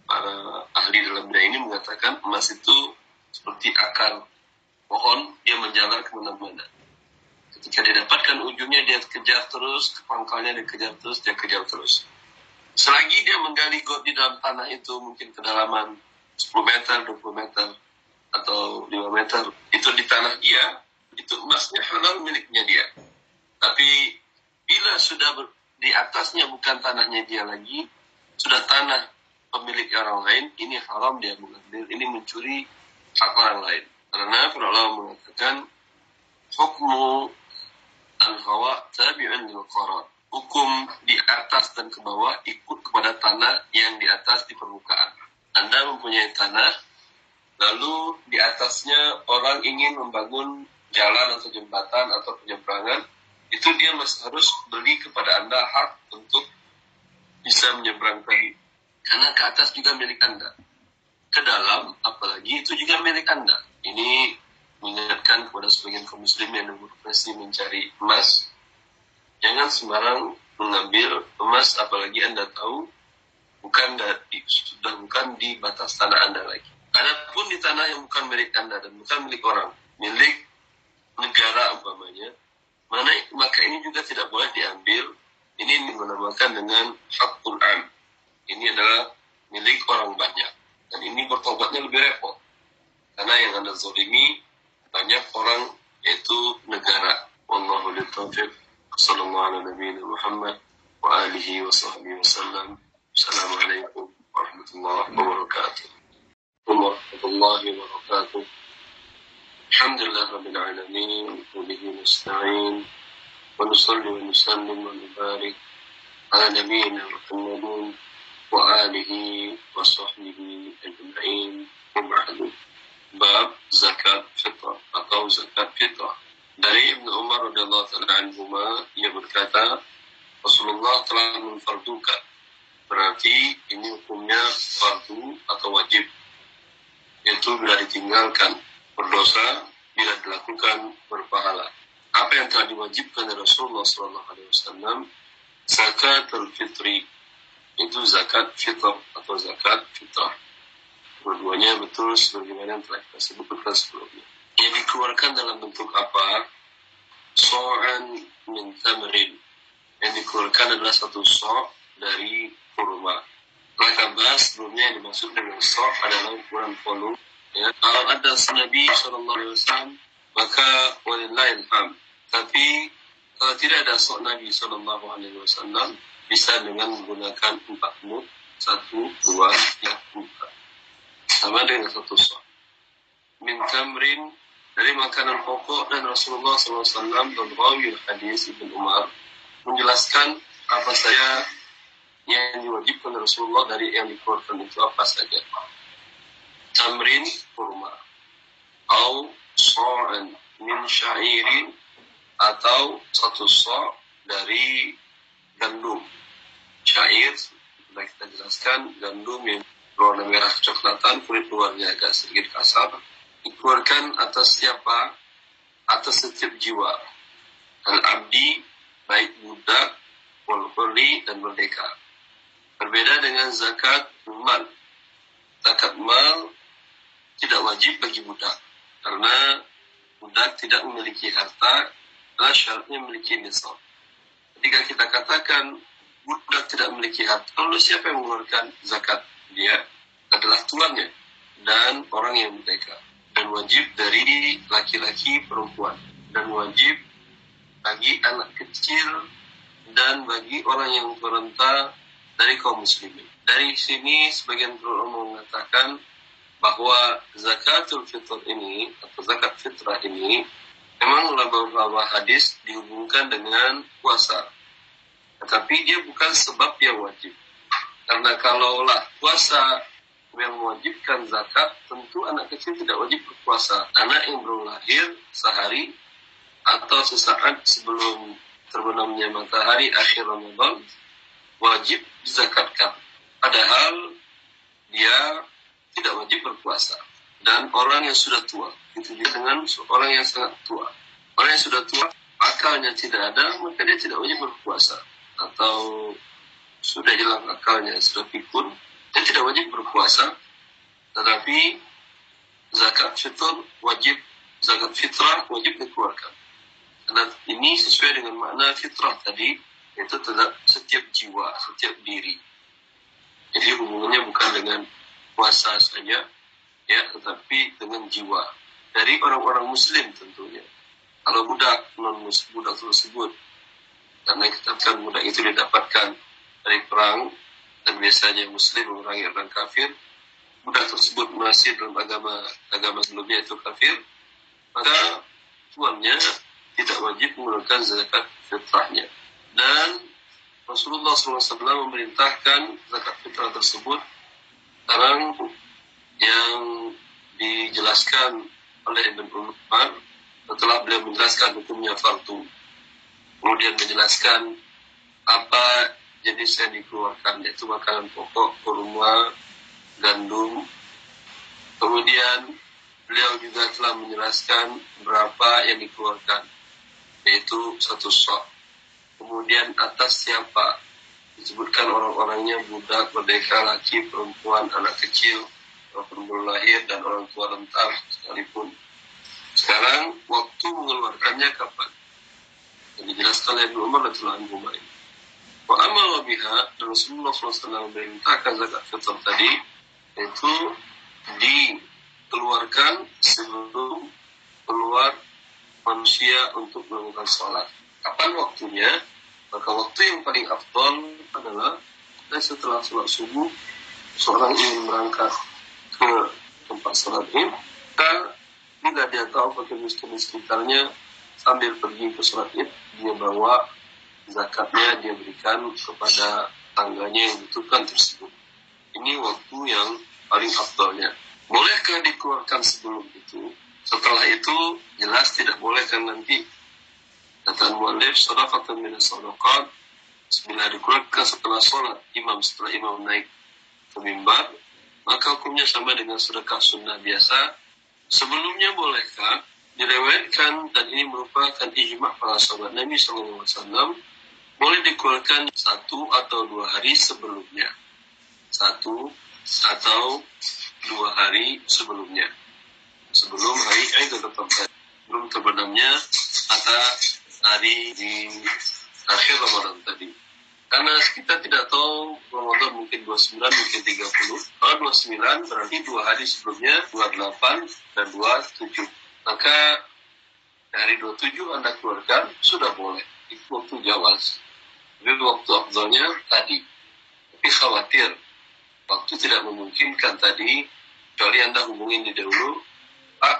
para ahli dalam bidang ini mengatakan emas itu seperti akar pohon dia menjalar ke mana-mana ketika dia dapatkan ujungnya dia kejar terus pangkalnya dia kejar terus dia kejar terus selagi dia menggali got di dalam tanah itu mungkin kedalaman 10 meter 20 meter atau 5 meter itu di tanah dia itu emasnya halal miliknya dia. Tapi bila sudah ber, di atasnya bukan tanahnya dia lagi, sudah tanah pemilik orang lain, ini haram dia mengambil, ini mencuri hak orang lain. Karena para mengatakan hukmu al-hawa tabi'un lil. Hukum di atas dan ke bawah ikut kepada tanah yang di atas di permukaan. Anda mempunyai tanah, lalu di atasnya orang ingin membangun jalan atau jembatan atau penyeberangan itu dia masih harus beli kepada anda hak untuk bisa menyeberang tadi Karena ke atas juga milik Anda. Ke dalam, apalagi itu juga milik Anda. Ini mengingatkan kepada sebagian kaum muslim yang berprofesi mencari emas. Jangan sembarang mengambil emas, apalagi Anda tahu bukan dari, sudah bukan di batas tanah Anda lagi. Adapun di tanah yang bukan milik Anda dan bukan milik orang, milik negara umpamanya, mana maka ini juga tidak boleh diambil. Ini dinamakan dengan hakul am. Ini adalah milik orang banyak. Dan ini bertobatnya lebih repot. Karena yang anda zolimi banyak orang yaitu negara. Wallahu taufiq. Sallallahu alaihi Muhammad wa alihi wa sahbihi wa sallam. Assalamualaikum warahmatullahi wabarakatuh. Warahmatullahi wabarakatuh. الحمد لله رب العالمين وبه نستعين ونصلي ونسلم ونبارك على نبينا محمد وآله وصحبه أجمعين وبعد باب zakat fitrah atau zakat fitrah dari Ibnu Umar radhiyallahu taala anhuma ia berkata Rasulullah telah memfardukan berarti ini hukumnya fardu atau wajib yaitu bila ditinggalkan berdosa bila dilakukan berpahala. Apa yang telah diwajibkan oleh Rasulullah SAW? Zakat al-fitri itu zakat fitrah atau zakat fitrah. Dua-duanya betul sebagaimana yang telah kita sebutkan sebelumnya. Yang dikeluarkan dalam bentuk apa? So'an min tamrin. Yang dikeluarkan adalah satu so' dari kurma. Telah kita bahas sebelumnya yang dimaksud dengan so' adalah ukuran volume ya kalau ada Nabi Shallallahu Alaihi Wasallam maka ilham tapi kalau tidak ada sok Nabi Wasallam bisa dengan menggunakan empat mut satu dua tiga empat. Sama dengan satu sok min tamrin dari makanan pokok dan Rasulullah SAW dan rawi hadis Ibn Umar menjelaskan apa saja yang diwajibkan Rasulullah dari yang dikeluarkan itu apa saja. Tamrin kurma. Atau so'an min syairin atau satu so' dari gandum. Syair sudah kita jelaskan gandum yang berwarna merah kecoklatan kulit luarnya agak sedikit kasar dikeluarkan atas siapa? Atas setiap jiwa. Al-abdi baik budak wal dan merdeka. Berbeda dengan zakat mal. Zakat mal tidak wajib bagi budak karena budak tidak memiliki harta karena syaratnya memiliki nisab. Ketika kita katakan budak tidak memiliki harta, lalu siapa yang mengeluarkan zakat? Dia adalah tuannya dan orang yang merdeka dan wajib dari laki-laki perempuan dan wajib bagi anak kecil dan bagi orang yang berentah dari kaum muslimin. Dari sini sebagian ulama mengatakan bahwa zakatul fitr ini atau zakat fitrah ini memang beberapa hadis dihubungkan dengan puasa. Tetapi dia bukan sebab yang wajib. Karena kalaulah puasa yang mewajibkan zakat, tentu anak kecil tidak wajib berpuasa. Anak yang baru lahir sehari atau sesaat sebelum terbenamnya matahari akhir Ramadan wajib dizakatkan. Padahal dia tidak wajib berpuasa. Dan orang yang sudah tua, itu juga dengan orang yang sangat tua. Orang yang sudah tua, akalnya tidak ada, maka dia tidak wajib berpuasa. Atau sudah hilang akalnya, sudah pikun, dia tidak wajib berpuasa. Tetapi zakat fitur wajib, zakat fitrah wajib dikeluarkan. Karena ini sesuai dengan makna fitrah tadi, yaitu terhadap setiap jiwa, setiap diri. Jadi hubungannya bukan dengan puasa saja ya tetapi dengan jiwa. Dari orang-orang muslim tentunya. Kalau budak non muslim budak tersebut karena kita kan budak itu didapatkan dari perang dan biasanya muslim memerangi orang kafir budak tersebut masih dalam agama agama sebelumnya itu kafir maka tuannya tidak wajib menggunakan zakat fitrahnya. Dan Rasulullah SAW memerintahkan zakat fitrah tersebut sekarang yang dijelaskan oleh Ibn Umar setelah beliau menjelaskan hukumnya fardu kemudian menjelaskan apa jenis yang dikeluarkan yaitu makanan pokok, kurma, gandum. Kemudian beliau juga telah menjelaskan berapa yang dikeluarkan yaitu satu sok. Kemudian atas siapa disebutkan orang-orangnya budak, merdeka, laki, perempuan, anak kecil, orang baru lahir dan orang tua rentan sekalipun. Sekarang waktu mengeluarkannya kapan? Yang dijelaskan oleh Ibnu Umar radhiyallahu anhu Wa amal biha dan Rasulullah SAW memerintahkan zakat fitur tadi itu dikeluarkan sebelum keluar manusia untuk melakukan sholat. Kapan waktunya? Maka waktu yang paling afdol adalah setelah sholat subuh, seorang ingin berangkat ke tempat sholat id, maka bila dia tahu bagi miskin di sekitarnya, sambil pergi ke sholat id, dia bawa zakatnya, dia berikan kepada tangganya yang butuhkan tersebut. Ini waktu yang paling afdolnya. Bolehkah dikeluarkan sebelum itu? Setelah itu jelas tidak boleh kan nanti kata mu'alif sadaqatan min sadaqat bila dikeluarkan setelah sholat imam setelah imam naik ke mimbar maka hukumnya sama dengan sedekah sunnah biasa. Sebelumnya bolehkah direwetkan dan ini merupakan ijma' para sahabat Nabi SAW boleh dikeluarkan satu atau dua hari sebelumnya. Satu atau dua hari sebelumnya. Sebelum hari Idul Fitri belum terbenamnya kata hari di akhir Ramadan tadi. Karena kita tidak tahu Ramadan mungkin 29, mungkin 30. Kalau 29 berarti dua hari sebelumnya 28 dan 27. Maka dari 27 Anda keluarkan sudah boleh. Itu waktu jawas. Jadi waktu abdulnya tadi. Tapi khawatir waktu tidak memungkinkan tadi kecuali Anda hubungin di dahulu Pak,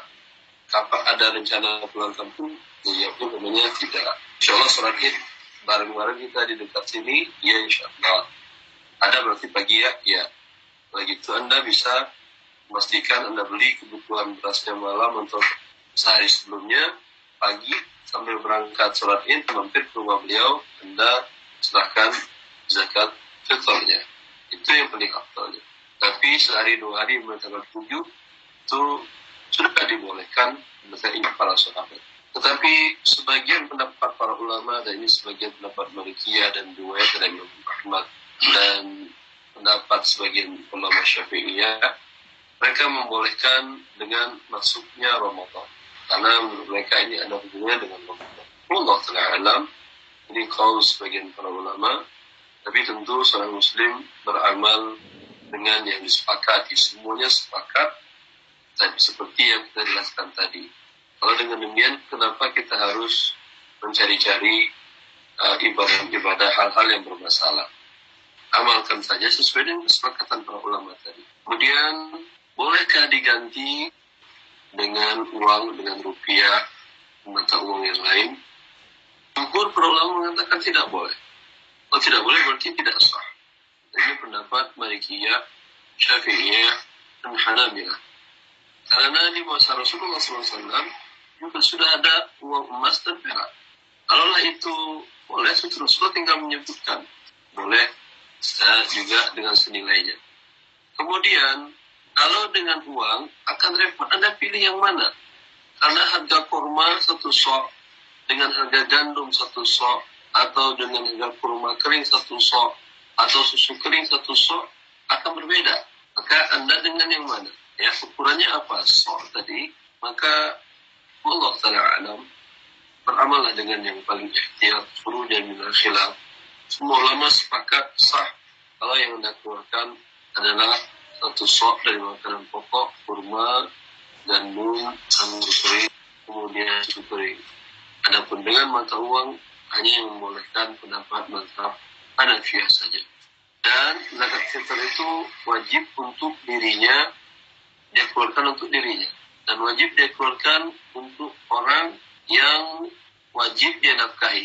kapan ada rencana pulang kampung? Jawabnya namanya tidak. Insya Allah id bareng-bareng kita di dekat sini, ya insya Allah. Ada berarti pagi ya, ya. Begitu Anda bisa memastikan Anda beli kebutuhan berasnya malam untuk sehari sebelumnya, pagi sambil berangkat sholat id, mampir ke rumah beliau, Anda serahkan zakat fitrnya. Itu yang paling aktualnya. Tapi sehari dua hari mulai tanggal tujuh itu sudah dibolehkan ini para sahabat. Tetapi sebagian pendapat para ulama dan ini sebagian pendapat Malikiyah dan dua dari Imam Ahmad dan pendapat sebagian ulama Syafi'iyah mereka membolehkan dengan masuknya Ramadan. Karena menurut mereka ini ada hubungannya dengan Ramadan. Allah Taala alam. Ini kaum sebagian para ulama. Tapi tentu seorang muslim beramal dengan yang disepakati. Semuanya sepakat. Tadi seperti yang kita jelaskan tadi. Kalau dengan demikian, kenapa kita harus mencari-cari uh, ibadah-ibadah hal-hal yang bermasalah? Amalkan saja sesuai dengan kesepakatan para ulama tadi. Kemudian, bolehkah diganti dengan uang, dengan rupiah, mata uang yang lain? Jumhur para ulama mengatakan tidak boleh. Kalau tidak boleh berarti tidak sah. Ini pendapat Malikiyah, Syafi'iyah, dan Hanabilah. Karena di masa Rasulullah SAW juga sudah ada uang emas dan perak. Kalaulah itu boleh, Rasulullah tinggal menyebutkan. Boleh uh, juga dengan senilainya. Kemudian, kalau dengan uang, akan repot. Anda pilih yang mana? Karena harga kurma satu sok, dengan harga gandum satu sok, atau dengan harga kurma kering satu sok, atau susu kering satu sok, akan berbeda. Maka Anda dengan yang mana? ya ukurannya apa sol tadi maka Allah taala alam beramallah dengan yang paling ihtiyat dan minal khilaf. Semua ulama sepakat sah. Kalau yang anda keluarkan adalah satu sok dari makanan pokok kurma gandum anggur kering kemudian susu kering adapun dengan mata uang hanya yang membolehkan pendapat mantap Hanafiyah saja. Dan zakat fitr itu wajib untuk dirinya dia keluarkan untuk dirinya dan wajib dia keluarkan untuk orang yang wajib dia nafkahi.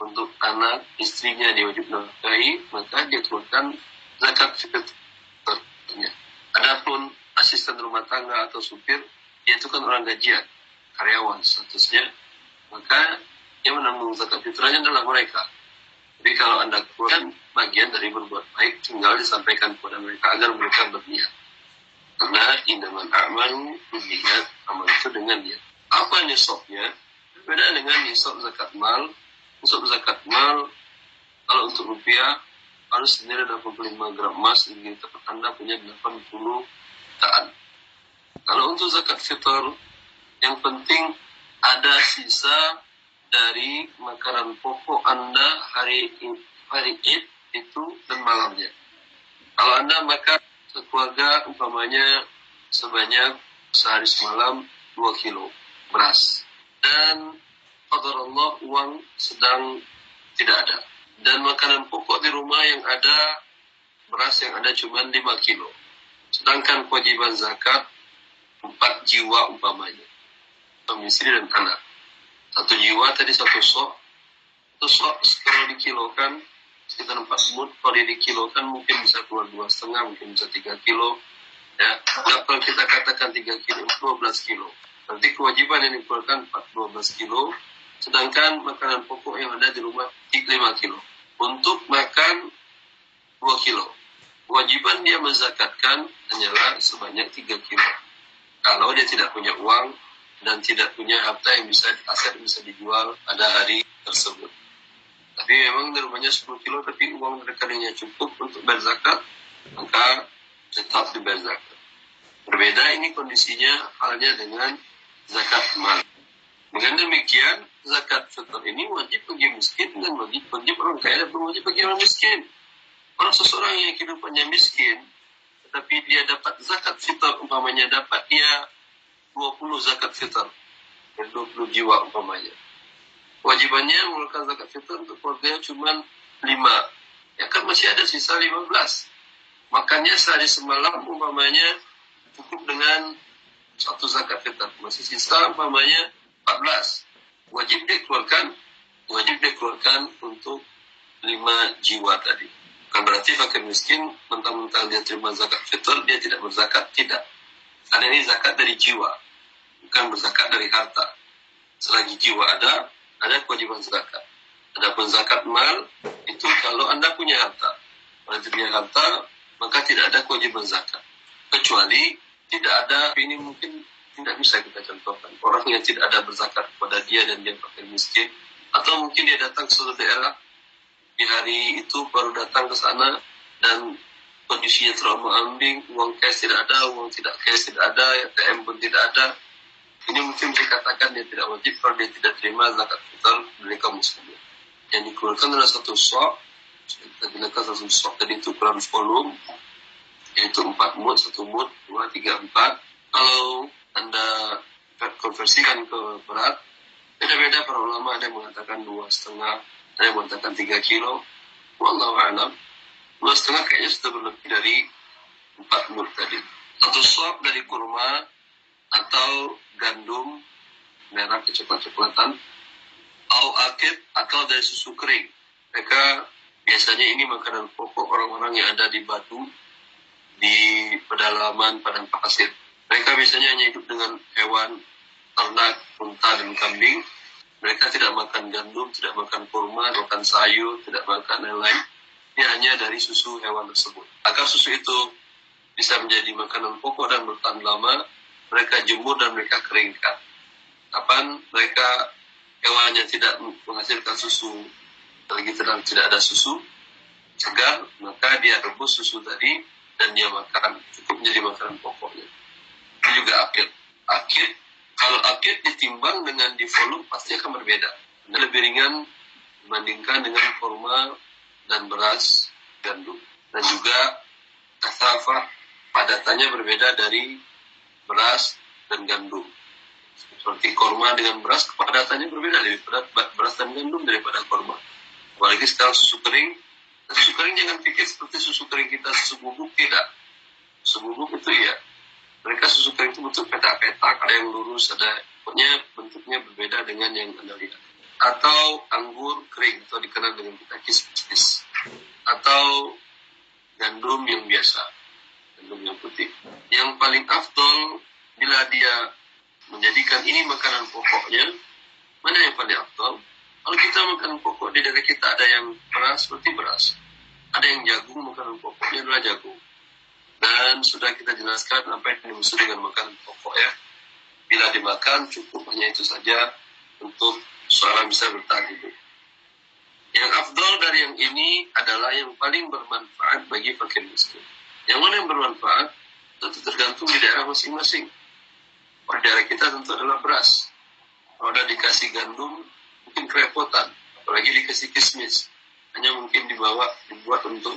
Untuk anak istrinya dia wajib nafkahi maka dia keluarkan zakat fitrnya adapun asisten rumah tangga atau supir dia itu kan orang gajian karyawan statusnya maka yang menanggung zakat fitranya adalah mereka. Tapi kalau Anda kan bagian dari berbuat baik, tinggal disampaikan kepada mereka agar mereka berniat. Karena inaman amalu niat, amal itu dengan niat. Apa nisabnya? Beda dengan nisab zakat mal. Nisab zakat mal, kalau untuk rupiah, harus sendiri 85 gram emas, gitu. Anda punya 80 jutaan. Kalau untuk zakat fitur, yang penting ada sisa dari makanan pokok Anda hari hari Id itu dan malamnya. Kalau Anda makan sekeluarga umpamanya sebanyak sehari semalam 2 kilo beras. Dan Allah uang sedang tidak ada. Dan makanan pokok di rumah yang ada beras yang ada cuma 5 kilo. Sedangkan kewajiban zakat 4 jiwa umpamanya. Suami istri dan anak. Satu jiwa tadi satu sok satu sok kalau dikilokan sekitar empat mut kalau dikilokan mungkin bisa keluar dua setengah mungkin bisa tiga kilo. Ya kalau kita katakan tiga kilo dua belas kilo. Nanti kewajiban yang dikeluarkan empat dua belas kilo. Sedangkan makanan pokok yang ada di rumah lima kilo. Untuk makan dua kilo. Kewajiban dia menzakatkan hanyalah sebanyak tiga kilo. Kalau dia tidak punya uang dan tidak punya harta yang bisa aset bisa dijual pada hari tersebut. Tapi memang di rumahnya 10 kilo tapi uang rekeningnya cukup untuk berzakat, maka tetap dibayar zakat. Berbeda ini kondisinya halnya dengan zakat mal. Dengan demikian, zakat fitur ini wajib bagi miskin dan wajib bagi orang kaya dan wajib bagi orang miskin. Orang seseorang yang kehidupannya miskin, tetapi dia dapat zakat fitur umpamanya dapat dia 20 zakat fitur dan 20 jiwa umpamanya. Wajibannya mengeluarkan zakat fitur untuk keluarganya cuma 5. Ya kan masih ada sisa 15. Makannya sehari semalam umpamanya cukup dengan satu zakat fitur. Masih sisa umpamanya 14. Wajib dikeluarkan wajib dikeluarkan untuk 5 jiwa tadi. Bukan berarti fakir miskin mentang-mentang dia terima zakat fitur dia tidak berzakat, tidak. Karena ini zakat dari jiwa bukan berzakat dari harta. Selagi jiwa ada, ada kewajiban zakat. Adapun zakat mal itu kalau anda punya harta, kalau punya harta maka tidak ada kewajiban zakat. Kecuali tidak ada ini mungkin tidak bisa kita contohkan orang yang tidak ada berzakat kepada dia dan dia pakai miskin atau mungkin dia datang ke suatu daerah di hari itu baru datang ke sana dan kondisinya trauma ambing uang cash tidak ada uang tidak cash tidak ada ATM pun tidak ada ini mungkin dikatakan dia tidak wajib kalau dia tidak terima zakat fitrah kaum muslimin. Yang dikeluarkan adalah satu sok, kita gunakan satu sok tadi itu ukuran volume, yaitu empat mut, satu mut, dua, tiga, empat. Kalau anda konversikan ke berat, beda-beda para ulama ada yang mengatakan dua setengah, ada yang mengatakan tiga kilo. Wallahu alam, dua setengah kayaknya sudah berlebih dari empat mut tadi. Satu sok dari kurma atau gandum merah kecoklat-coklatan au akid atau dari susu kering. Mereka biasanya ini makanan pokok orang-orang yang ada di batu di pedalaman padang pasir. Mereka biasanya hanya hidup dengan hewan ternak, unta dan kambing. Mereka tidak makan gandum, tidak makan kurma, makan sayur, tidak makan lain-lain. Ini hanya dari susu hewan tersebut. Agar susu itu bisa menjadi makanan pokok dan bertahan lama, mereka jemur dan mereka keringkan. Kapan mereka hewannya tidak menghasilkan susu, lagi tidak, tidak ada susu, segar, maka dia rebus susu tadi dan dia makan, cukup menjadi makanan pokoknya. Ini juga akid. Akid, kalau akid ditimbang dengan di volume pasti akan berbeda. Ini lebih ringan dibandingkan dengan kurma dan beras gandum. Dan juga kasafah padatannya berbeda dari beras dan gandum. Seperti korma dengan beras kepadatannya berbeda daripada beras dan gandum daripada korma. Apalagi sekarang susu kering, susu kering jangan pikir seperti susu kering kita susu bubuk tidak. Susu bubuk itu ya, mereka susu kering itu bentuk petak-petak, ada yang lurus, ada pokoknya bentuknya berbeda dengan yang anda lihat. Atau anggur kering atau dikenal dengan kita kis-kis. Atau gandum yang biasa gandum yang putih. Yang paling afdol bila dia menjadikan ini makanan pokoknya, mana yang paling afdol? Kalau kita makan pokok di daerah kita ada yang beras seperti beras. Ada yang jagung, makanan pokoknya adalah jagung. Dan sudah kita jelaskan apa yang dimaksud dengan makanan pokok ya. Bila dimakan cukup hanya itu saja untuk seorang bisa bertahan hidup. Yang afdol dari yang ini adalah yang paling bermanfaat bagi fakir miskin. Yang mana yang bermanfaat tentu tergantung di daerah masing-masing. Pada daerah kita tentu adalah beras. Kalau ada dikasih gandum, mungkin kerepotan. Apalagi dikasih kismis. Hanya mungkin dibawa, dibuat untuk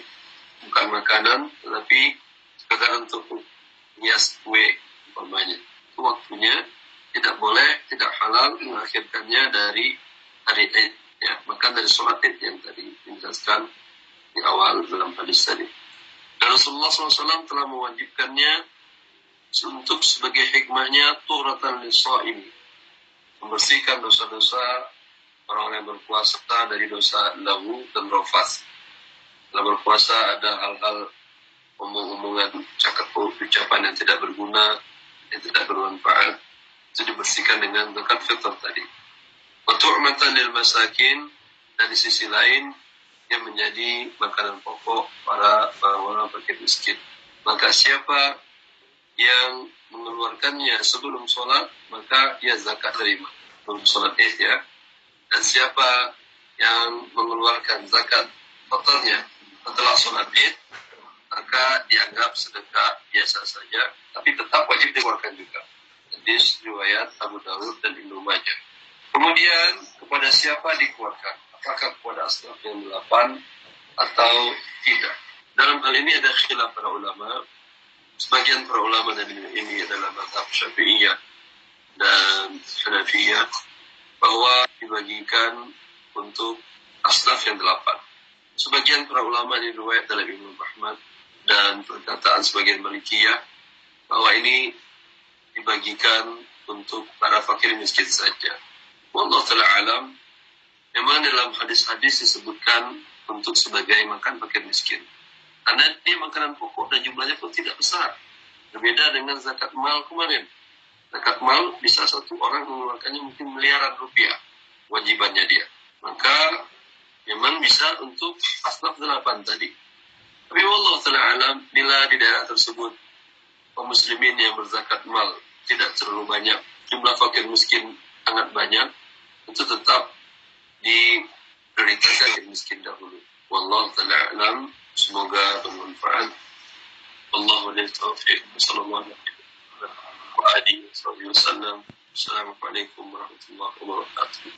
bukan makanan, tetapi sekedar untuk hias kue umpamanya. Itu waktunya tidak boleh, tidak halal mengakhirkannya dari hari Id. Ya, makan dari sholat Id yang tadi dijelaskan di awal dalam hadis tadi. Dan Rasulullah SAW telah mewajibkannya untuk sebagai hikmahnya turatan ini membersihkan dosa-dosa orang yang berpuasa dari dosa lagu dan rofas. Dalam berpuasa ada hal-hal omong-omongan, cakap ucapan yang tidak berguna, yang tidak bermanfaat, itu dibersihkan dengan zakat fitrah tadi. Untuk lil masakin dan di sisi lain yang menjadi makanan pokok para orang fakir miskin. Maka siapa yang mengeluarkannya sebelum sholat, maka dia zakat terima. Sebelum sholat id ya. Dan siapa yang mengeluarkan zakat totalnya setelah sholat id, maka dianggap sedekah biasa saja, tapi tetap wajib dikeluarkan juga. Hadis riwayat Abu Dawud dan Ibnu Majah. Kemudian kepada siapa dikeluarkan? Apakah kepada asnaf yang delapan atau tidak? Dalam hal ini ada khilaf para ulama. Sebagian para ulama dan ini adalah mazhab Syafi'iyah dan Hanafiyah bahwa dibagikan untuk asnaf yang delapan. Sebagian para ulama di riwayat dalam Ibnu Ahmad dan perkataan sebagian Malikiyah bahwa ini dibagikan untuk para fakir miskin saja. Wallah ta'ala alam, memang dalam hadis-hadis disebutkan untuk sebagai makan fakir miskin. Karena dia makanan pokok dan jumlahnya pun tidak besar. Berbeda dengan zakat mal kemarin. Zakat mal bisa satu orang mengeluarkannya mungkin miliaran rupiah wajibannya dia. Maka memang bisa untuk asnaf delapan tadi tapi Allah Ta'ala alam, bila di daerah tersebut kaum muslimin yang berzakat mal tidak terlalu banyak, jumlah fakir miskin sangat banyak, itu tetap diprioritaskan yang miskin dahulu. Wallahu ta'ala alam, semoga bermanfaat. Allahu taufiq. Assalamualaikum warahmatullahi wabarakatuh. Assalamualaikum warahmatullahi wabarakatuh.